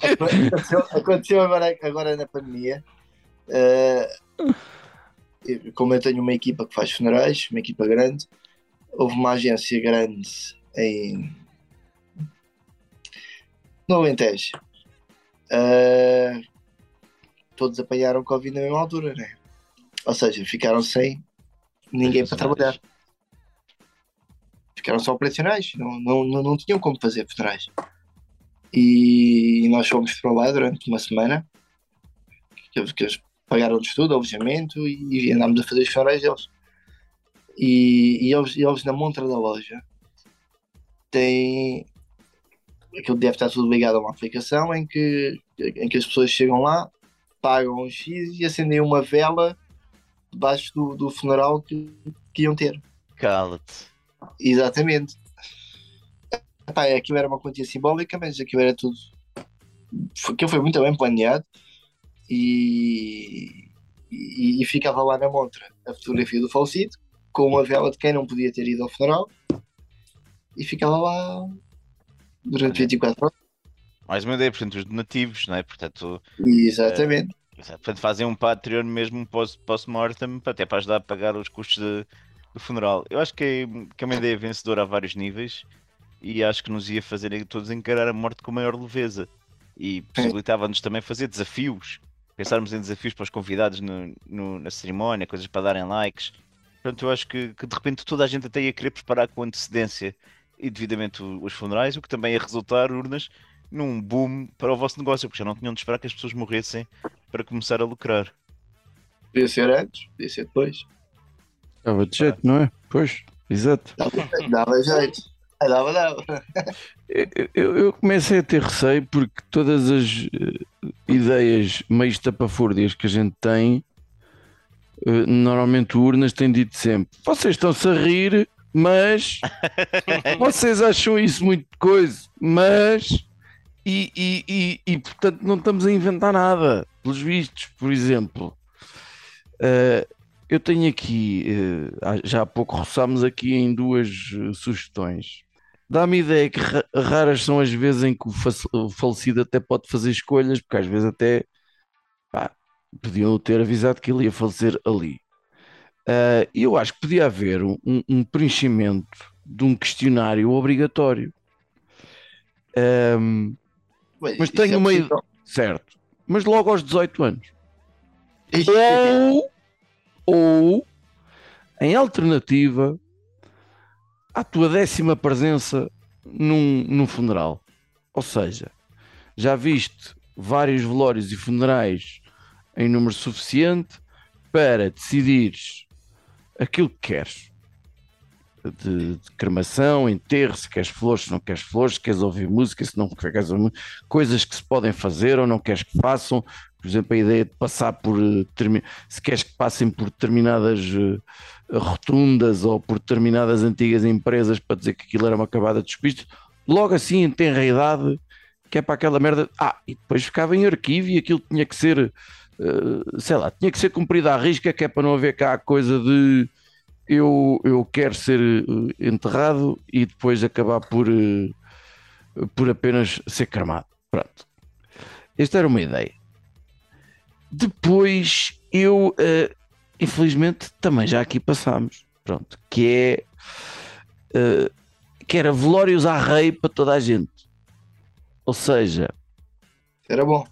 aconteceu, aconteceu, agora, agora na pandemia. Uh, como eu tenho uma equipa que faz funerais, uma equipa grande, houve uma agência grande em no Alentejo. Uh, todos apanharam Covid na mesma altura, né? Ou seja, ficaram sem ninguém para trabalhar. Ficaram só operacionais, não, não, não, não tinham como fazer funerais. E nós fomos para lá durante uma semana, que eles, que eles pagaram-nos tudo, alojamento, e, e andámos a fazer os funerais deles. E, e eles, eles na montra da loja têm aquilo deve estar tudo ligado a uma aplicação em que, em que as pessoas chegam lá, pagam um X e acendem uma vela debaixo do, do funeral que, que iam ter. Cala-te. Exatamente. Epá, aquilo era uma quantia simbólica, mas aquilo era tudo. Aquilo foi muito bem planeado e, e, e ficava lá na montra a fotografia do falecido com uma vela de quem não podia ter ido ao funeral e ficava lá durante 24 horas. Mais uma ideia, portanto, os donativos, não é? Portanto, Exatamente. É, portanto, fazem um Patreon mesmo post-mortem até para ajudar a pagar os custos de, do funeral. Eu acho que é, que é uma ideia vencedora a vários níveis e acho que nos ia fazer todos encarar a morte com maior leveza e possibilitava-nos também fazer desafios, pensarmos em desafios para os convidados no, no, na cerimónia, coisas para darem likes. Portanto, eu acho que, que, de repente toda a gente até ia querer preparar com antecedência e devidamente os funerais, o que também ia resultar, urnas, num boom para o vosso negócio, porque já não tinham de esperar que as pessoas morressem para começar a lucrar. Podia ser antes, podia ser depois. Dava de jeito, não é? Pois, exato. Dava, jeito. Ah, dava, dava. Eu, eu, comecei a ter receio porque todas as uh, ideias meio estapafúrdias que a gente tem, uh, normalmente urnas têm dito sempre: vocês estão-se a rir mas vocês acham isso muito coisa, mas e, e, e, e, portanto não estamos a inventar nada, pelos vistos, por exemplo. Uh, eu tenho aqui, uh, já há pouco roçámos aqui em duas uh, sugestões. Dá-me ideia que raras são as vezes em que o, falecido até pode fazer escolhas, porque às vezes até pá, podiam ter avisado que ele ia falecer ali. Uh, eu acho que podia haver um, um, preenchimento de um questionário obrigatório. Um, mas tenho é uma ideia. Certo. mas logo aos 18 anos. Ixi, Ou, ou em alternativa, à tua décima presença num, num funeral. Ou seja, já viste vários velórios e funerais em número suficiente para decidires aquilo que queres. De, de cremação, enterro, se queres flores, se não queres flores, se queres ouvir música, se não queres ouvir música, coisas que se podem fazer ou não queres que façam. Por exemplo, a ideia de passar por eh, se queres que passem por determinadas eh, rotundas ou por determinadas antigas empresas para dizer que aquilo era uma acabada de despiste, logo assim tem a idade que é para aquela merda. Ah, e depois ficava em arquivo e aquilo tinha que ser, eh, sei lá, tinha que ser cumprido à risca, que é para não haver cá a coisa de eu, eu quero ser enterrado e depois acabar por, por apenas ser cremado. Pronto. Esta era uma ideia. Depois eu, eh, infelizmente, também já aqui passámos. Pronto, que é eh, que era velórios à rei para toda a gente. Ou seja, Era bom.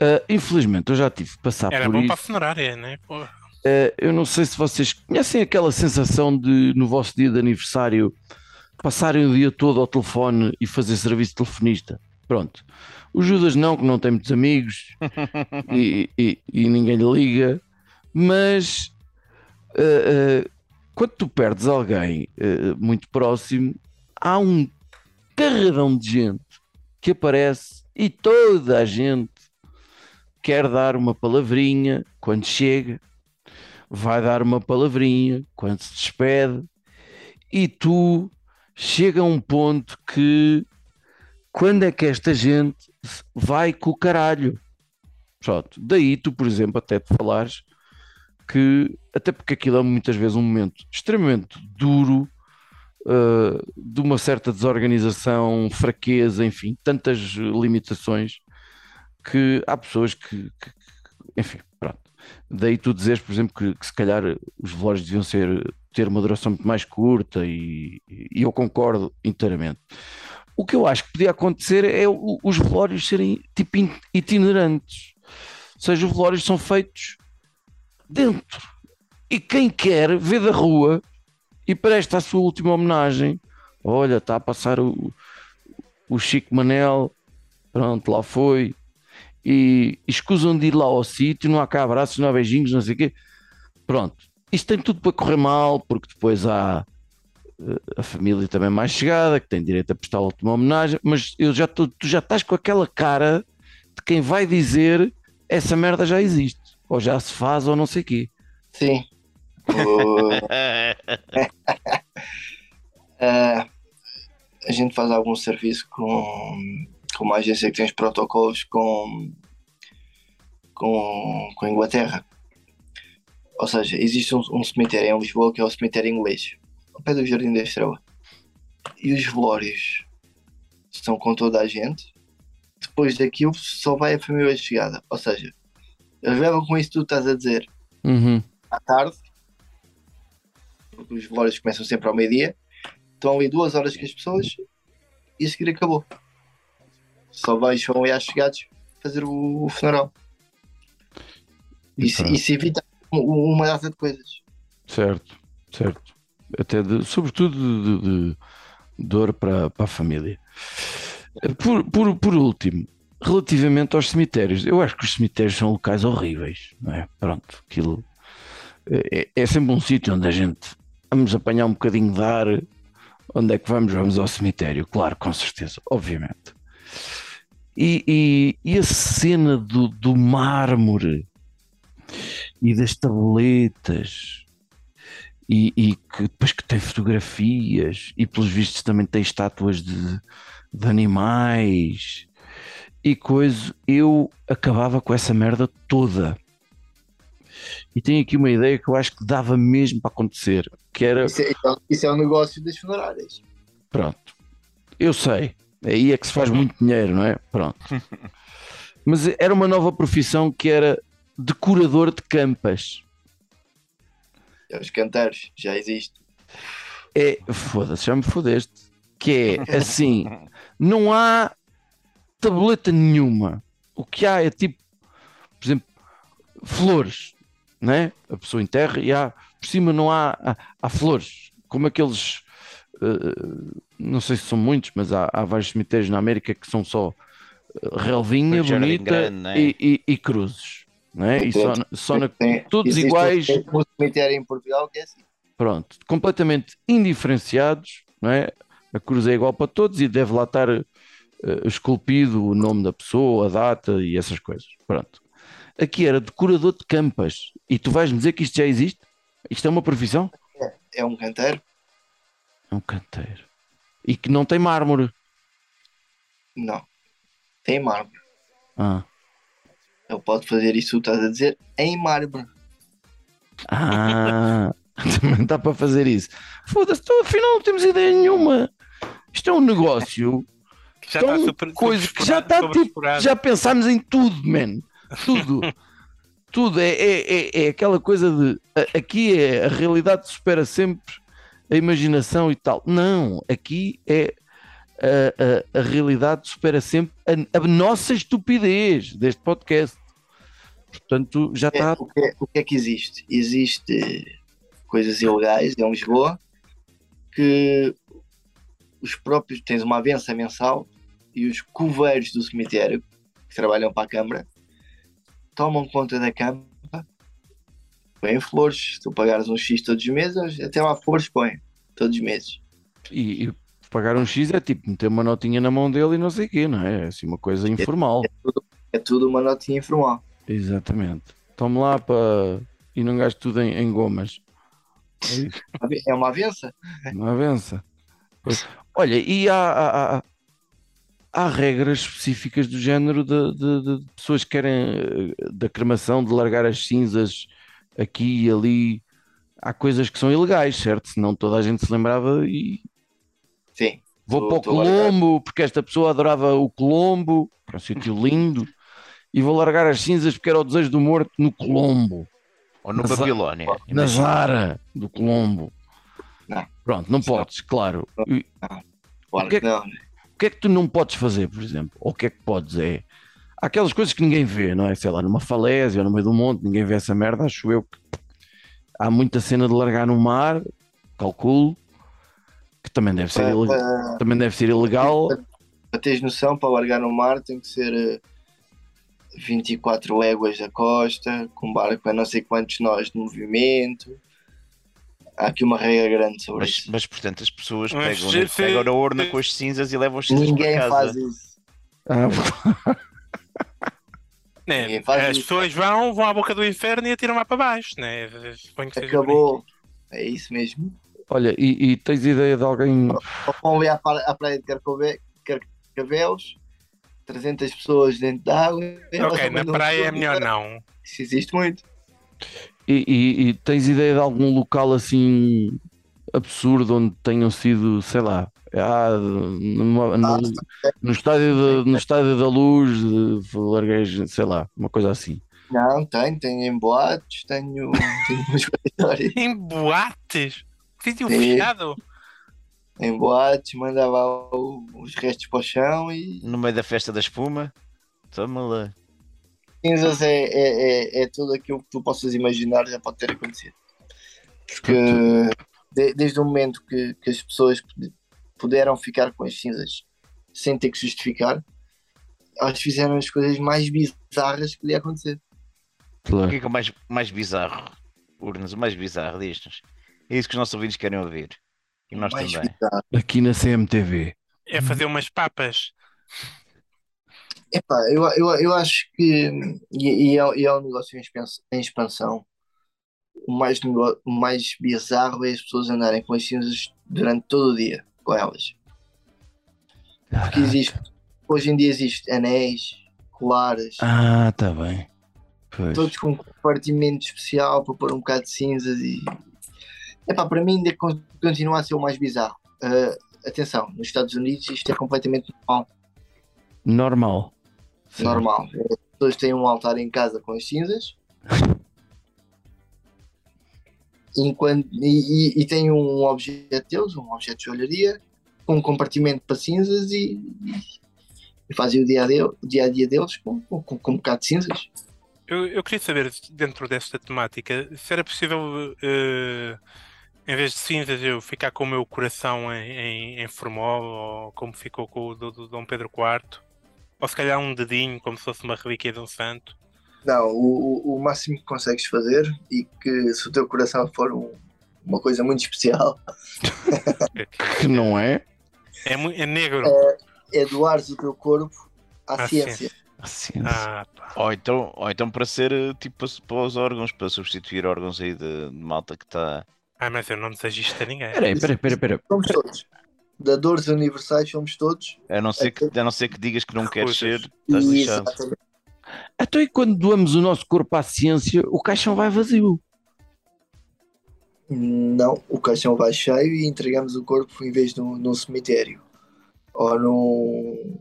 eh, infelizmente eu já tive que passar Era por bom isso. para a funerária, né? Eh, eu não sei se vocês conhecem aquela sensação de no vosso dia de aniversário passarem o dia todo ao telefone e fazer serviço telefonista. Pronto. O Judas não, que não tem muitos amigos e, e- e ninguém lhe liga, mas eh, eh, quando tu perdes alguém eh, muito próximo, há um carradão de gente que aparece e toda a gente quer dar uma palavrinha quando chega, vai dar uma palavrinha quando se despede, e tu chega a um ponto que quando é que esta gente vai com o caralho? Pronto. Daí tu, por exemplo, até te falares que, até porque aquilo é muitas vezes um momento extremamente duro, uh, de uma certa desorganização, fraqueza, enfim, tantas limitações que há pessoas que, que- que- enfim, pronto. Daí tu dizeres, por exemplo, que, que se calhar os velórios deviam ser, ter uma duração muito mais curta e, e eu concordo inteiramente. O que eu acho que podia acontecer é os velórios serem tipo in- itinerantes. Ou seja, os velórios são feitos dentro. E quem quer vê da rua e presta a sua última homenagem. Olha, está a passar o, o Chico Manel, pronto, lá foi. E, e escusam de ir lá ao sítio, não há cá abraços, não há beijinhos, não sei o quê. Pronto, isto tem tudo para correr mal, porque depois há a família também mais chegada, que tem direito a prestar a última homenagem, mas eu já tô- tu já estás com aquela cara de quem vai dizer essa merda já existe, ou já se faz, ou não sei o quê. Sim. O- Ah, a gente faz algum serviço com, com uma agência que tem os protocolos com, com, com a Inglaterra. Ou seja, existe um, um cemitério em Lisboa que é o cemitério inglês, ao pé do Jardim da Estrela. E os velórios são com toda a gente. Depois daquilo só vai a família chegada. Ou seja, eles levam com isso que tu estás a dizer Uhum. à tarde, porque os velórios começam sempre ao meio-dia, estão ali duas horas com as pessoas e a seguir acabou. Só vais só ali às chegados fazer o, o funeral. Isso, isso evita um- uma data de coisas. Certo, certo. Até de, sobretudo de, de- dor para, para a família. Por, por, por último, relativamente aos cemitérios, eu acho que os cemitérios são locais horríveis, não é? Pronto, aquilo é, é sempre um sítio onde a gente vamos apanhar um bocadinho de ar. Onde é que vamos? Vamos ao cemitério, claro, com certeza, obviamente. E, e, e a cena do, do mármore e das tabletas e, e que depois que tem fotografias e pelos vistos também tem estátuas de, de animais e coisa, eu acabava com essa merda toda. E tenho aqui uma ideia que eu acho que dava mesmo para acontecer, que era Isso é, isso é um negócio das funerárias. Pronto. Eu sei. Aí é que se faz muito dinheiro, não é? Pronto. Mas era uma nova profissão que era decorador de campas. É Os canteiros, já existe. É, foda-se, já me fodeste. Que é assim, não há tableta nenhuma o que há é tipo, por exemplo, flores, né? A pessoa enterra e há, por cima não há, há, há flores, como aqueles, eh, não sei se são muitos, mas há, há vários cemitérios na América que são só eh, relvinha Um bonita grande, né? e, e- e cruzes, né? E só, só na, Tem- todos iguais, Um um cemitério em Portugal que é assim. pronto, completamente indiferenciados, não é? A cruz é igual para todos e deve lá estar eh, esculpido o nome da pessoa, a data e essas coisas. Pronto. Aqui era decorador de campas e tu vais-me dizer que isto já existe? Isto é uma profissão? É um canteiro? É um canteiro. E que não tem mármore. Não. Tem mármore. Ah, Ele pode fazer isso que tu estás a dizer em mármore. ah também dá para fazer isso. Foda-se, tu, afinal não temos ideia nenhuma. Isto é um negócio Que já Então, está super. coisa que já está tipo, já pensámos em tudo, man. Tudo. tudo é, é, é, é aquela coisa de a- aqui é a realidade supera sempre a imaginação e tal. Não, aqui é a, a, a realidade supera sempre a, a nossa estupidez deste podcast. Portanto, já É, está. o, que é, o que é que existe? Existe coisas ilegais em Lisboa que os próprios tens uma avença mensal e os coveiros do cemitério que trabalham para a Câmara tomam conta da campa, põem flores, se tu pagares um X todos os meses, até lá flores põem todos os meses. E, e pagar um X é tipo meter uma notinha na mão dele e não sei o quê, não é? É assim uma coisa informal. É tudo uma notinha informal. Exatamente. Tome lá para. E não gaste tudo em, em gomas. É. É uma avença? Não avança. Pois. Olha, e há, há, há- regras específicas do género de, de- de pessoas que querem eh, da cremação, de largar as cinzas aqui e ali. Há coisas que são ilegais, certo? Senão toda a gente se lembrava e Sim. vou Tô- para o. Colombo, porque esta pessoa adorava o Colombo, é um sítio lindo, e vou largar as cinzas porque era o desejo do morto no Colombo. Ou no Mas- Babilónia. na. Zara do Colombo. Não. Pronto, não não. podes, claro. Claro O que é que não. o que é que tu não podes fazer, por exemplo? Ou o que é que podes? É há aquelas coisas que ninguém vê, não é? Sei lá, numa falésia ou no meio do monte, ninguém vê essa merda, acho eu que há muita cena de largar no mar, calculo, que também deve ser, Para- ile- para- também deve ser ilegal. para teres noção, para largar no mar tem que ser eh, 24 léguas da costa, com barco a não sei quantos nós de movimento. Há aqui uma regra grande sobre Mas, isso. mas portanto as pessoas Mas pegam, se- né, pegam na urna com as cinzas e levam as cinzas Ninguém para casa. faz isso. Ah, Né? Ninguém faz As isso. pessoas vão, vão à boca do inferno e atiram lá para baixo, né? Acabou. É isso mesmo. olha, e, e tens ideia de alguém. Ou Vão ali à, pra- à praia de Carcove- Carcavelos, 300 pessoas dentro da água. Ok, na praia é melhor não. Isso existe muito. E, e- e tens ideia de algum local assim absurdo onde tenham sido, sei lá, ah, numa- no, no estádio, da- no estádio da luz, de larguei, sei lá, uma coisa assim. Não, tenho, tenho em boates, tenho, tenho umas histórias. Em boates? Sítio Sim. fechado? Em boates, mandava o- os restos para o chão e No meio da festa da espuma. Toma lá. cinzas é, é, é, é tudo aquilo que tu possas imaginar já pode ter acontecido. Porque de- desde o momento que, que as pessoas pude- puderam ficar com as cinzas sem ter que justificar, elas fizeram as coisas mais bizarras que podia acontecer. O Claro. que é que é o mais, mais bizarro? Urnas, o mais bizarro diz-nos. É isso que os nossos ouvintes querem ouvir. E nós mais também. bizarro. Aqui na CMTV. É fazer umas papas. Epá, eu, eu, eu acho que e, e é, e é um negócio em expans- em expansão. O mais, nego- o mais bizarro é as pessoas andarem com as cinzas durante todo o dia com elas. Porque existe, hoje em dia existe anéis, colares, Ah, tá bem. Pois. todos com um compartimento especial para pôr um bocado de cinzas e epá, para mim ainda con- continua a ser o mais bizarro. Ah, atenção, nos Estados Unidos isto é completamente normal. Normal. Sim. normal. As pessoas têm um altar em casa com as cinzas. Enquanto, e, e, e têm um objeto deles, um objeto de joalharia, com um compartimento para cinzas e, e fazem o dia a dia, o dia, -a -dia deles com, com, com um bocado de cinzas. Eu, eu queria saber, dentro desta temática, se era possível, eh, em vez de cinzas, eu ficar com o meu coração em, em, em formol, ou como ficou com o do, do Dom Pedro IV, ou se calhar um dedinho, como se fosse uma relíquia de um santo. Não, o, o- máximo que consegues fazer e que se o teu coração for um- uma coisa muito especial Que não é? É, é negro. é doares o teu corpo à À ciência. A ciência. Ah. Ou então, ou então para ser eh, tipo para, para os órgãos, para substituir órgãos aí de, de malta que está. Ah, mas eu não desejo isto a ninguém. Peraí, peraí, peraí, peraí. Somos todos. Dadores universais somos todos. A não ser que, a não ser que digas que não queres ser, estás lixado. Exatamente. Então e quando doamos o nosso corpo à ciência, o caixão vai vazio. Não, o caixão vai cheio e entregamos o corpo em vez de num, num cemitério ou num,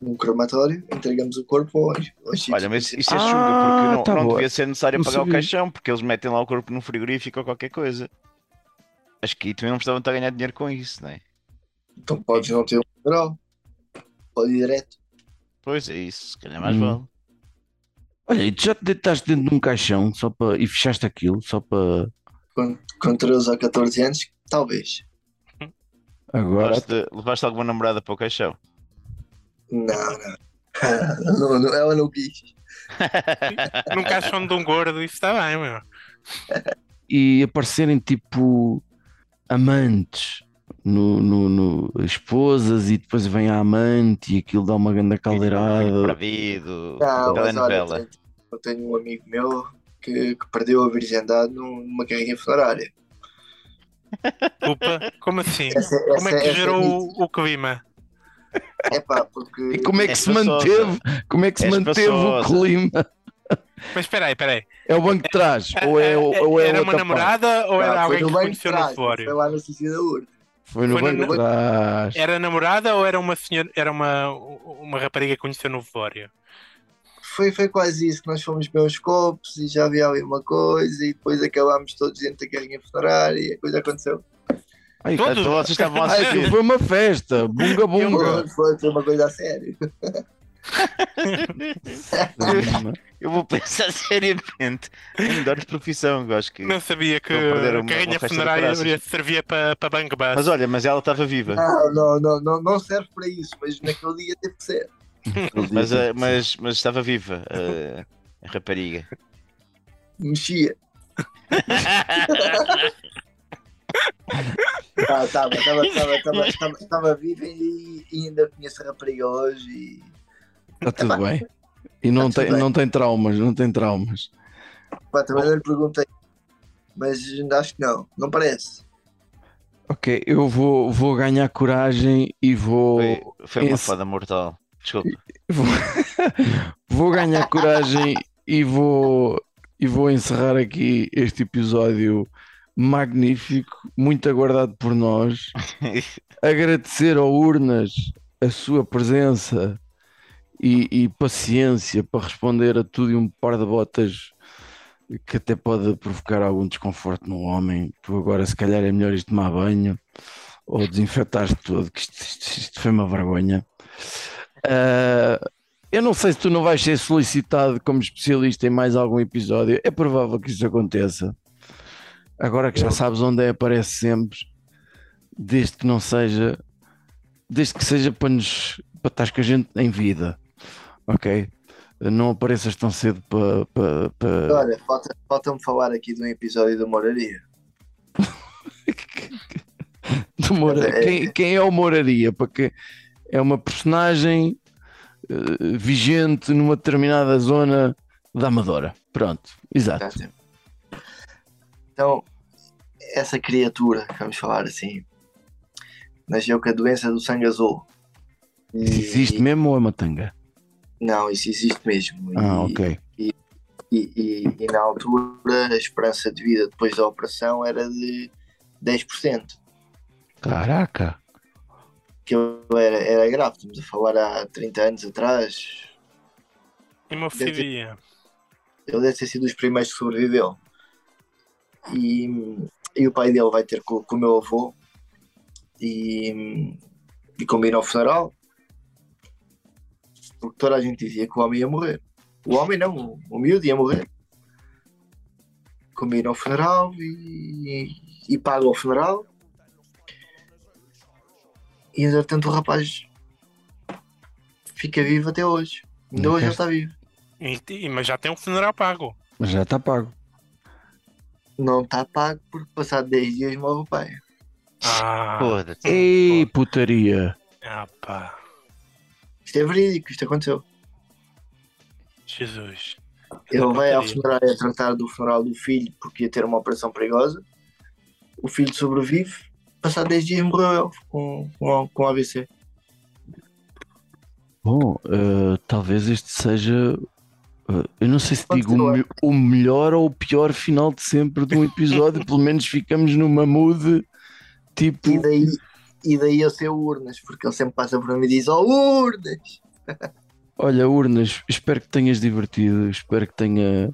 num crematório, entregamos o corpo aos, aos. Olha, mas isso é Ah, chunga, porque não, tá não devia ser necessário Não pagar o sabia. caixão, porque eles metem lá o corpo num frigorífico ou qualquer coisa. Acho que aí também não precisavam estar a ganhar dinheiro com isso, não é? Então podes não ter um funeral, pode ir direto. Pois é isso, se calhar mais Hum. vale. Olha, e tu já te deitaste dentro de um caixão só para e fechaste aquilo só para Com, com 13 ou 14 anos, talvez. agora. Levaste, levaste alguma namorada para o caixão? Não, não. não, não ela não quis. Num caixão de um gordo, isso está bem, meu. E aparecerem tipo amantes no, no, no- esposas e depois vem a amante e aquilo dá uma grande caldeirada. Perdido, Não, mas olha, eu tenho- eu tenho um amigo meu que, que perdeu a virgindade num- numa carrinha funerária. Desculpa, como assim? Essa, Como é essa- que essa gerou nítido. o, o clima? É pá, porque. E como é que És se manteve? Como é que se És manteve o clima? Mas espera aí, espera aí. É o banco de trás? ou é, ou é era uma namorada ou era Não, alguém que conheceu no trás, Foi lá no sítio da urna. Foi no Foi banco de trás. Era namorada ou era uma senhora, era uma, uma rapariga que conheceu no velório? Foi, foi quase isso que nós fomos beber uns copos e já havia ali uma coisa e depois acabámos todos dentro da carrinha funerária e a coisa aconteceu. Ai, Todos? Então vocês estavam a ai, foi uma festa. Bunga bunga. Foi, foi, uma coisa a sério. Eu vou pensar seriamente em mudar de profissão, eu acho que. Não sabia que a carrinha funerária servia para para banco base. Mas olha, mas ela estava viva. Não, não, não, não, não serve para isso, mas naquele dia teve que ser. Mas, eh, mas, mas estava viva eh, a rapariga. Mexia. Ah, Estava, estava, estava, estava viva e, e ainda conheço a rapariga hoje e Está tudo bem. E não Tá tem, bem. não tem traumas, não tem traumas. pá, também não lhe perguntei. Mas acho que não, não parece. Ok, eu vou, vou ganhar coragem e vou. Foi, foi uma esse- foda mortal. Desculpa. Vou, vou ganhar coragem e vou, e vou encerrar aqui este episódio magnífico, muito aguardado por nós. Agradecer ao Urnas a sua presença e, e paciência para responder a tudo e um par de botas que até pode provocar algum desconforto no homem. Tu agora, se calhar, é melhor ir tomar banho ou desinfetar-te todo, que isto, isto- isto foi uma vergonha. Ah, eu não sei se tu não vais ser solicitado como especialista em mais algum episódio. É provável que isso aconteça. Agora que já sabes onde é, aparece sempre. Desde que não seja. Desde que seja para nos. para estar com a gente em vida. Ok? Não apareças tão cedo para. para, para... Olha, falta- falta-me falar aqui de um episódio da Moraria. do Moura- É- Quem, quem é o Moraria? Porque é uma personagem eh, vigente numa determinada zona da Amadora. Pronto, exato. Então, essa criatura, vamos falar assim, nasceu com a doença do sangue azul. E- Existe mesmo ou é uma tanga? Não, isso existe mesmo. Ah, E- ok. e, e- e na altura a esperança de vida depois da operação era de 10%. Caraca. Que eu era, era grave, estamos a falar há 30 anos atrás. Hemofilia. Ele deve ter sido dos primeiros que sobreviveu. E, e o pai dele vai ter com, com o meu avô e, e combina o funeral. porque toda a gente dizia que o homem ia morrer. O homem não, o, miúdo ia morrer. Combina o funeral e, e paga o funeral. E entretanto o rapaz fica vivo até hoje. Ainda hoje ele está vivo. E- e- mas já tem um funeral pago. Mas já está pago. Não está pago porque passado 10 dias morre o pai. Ah, Foda-se. Ei, putaria. ah pá, Isto é verídico, isto aconteceu. Jesus. Ele vai ao funeral a tratar do funeral do filho porque ia ter uma operação perigosa. O filho sobrevive. Passado 10 dias morreu ele com, com, com AVC. Bom, eh, talvez este seja. Eu não sei se Pode digo o, o melhor ou o pior final de sempre de um episódio. Pelo menos ficamos numa mood tipo. E daí, e daí eu ser o Urnas, porque ele sempre passa por mim e diz: Oh, Urnas! Olha, Urnas, espero que tenhas divertido. Espero que tenha.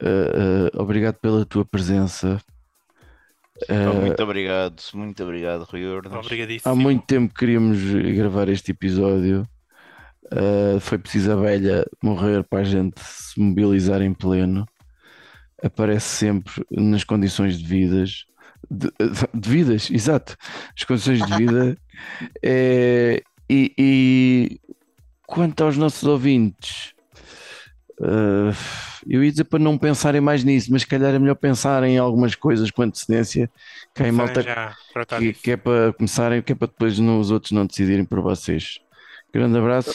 eh, eh, obrigado pela tua presença. Oh, muito obrigado, muito obrigado, Rui Urnas. Há muito tempo que queríamos gravar este episódio. Uh, foi preciso a velha morrer para a gente se mobilizar em pleno. Aparece sempre nas condições devidas. De, devidas, exato. As condições de vida. É, e, e quanto aos nossos ouvintes, uh, eu ia dizer para não pensarem mais nisso, mas se calhar é melhor pensar em algumas coisas com antecedência. Que aí malta já que, que é para começarem, que é para depois não, os outros não decidirem por vocês. Grande abraço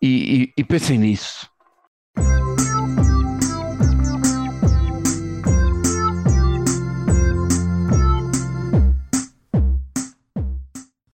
e, e- e pensem nisso.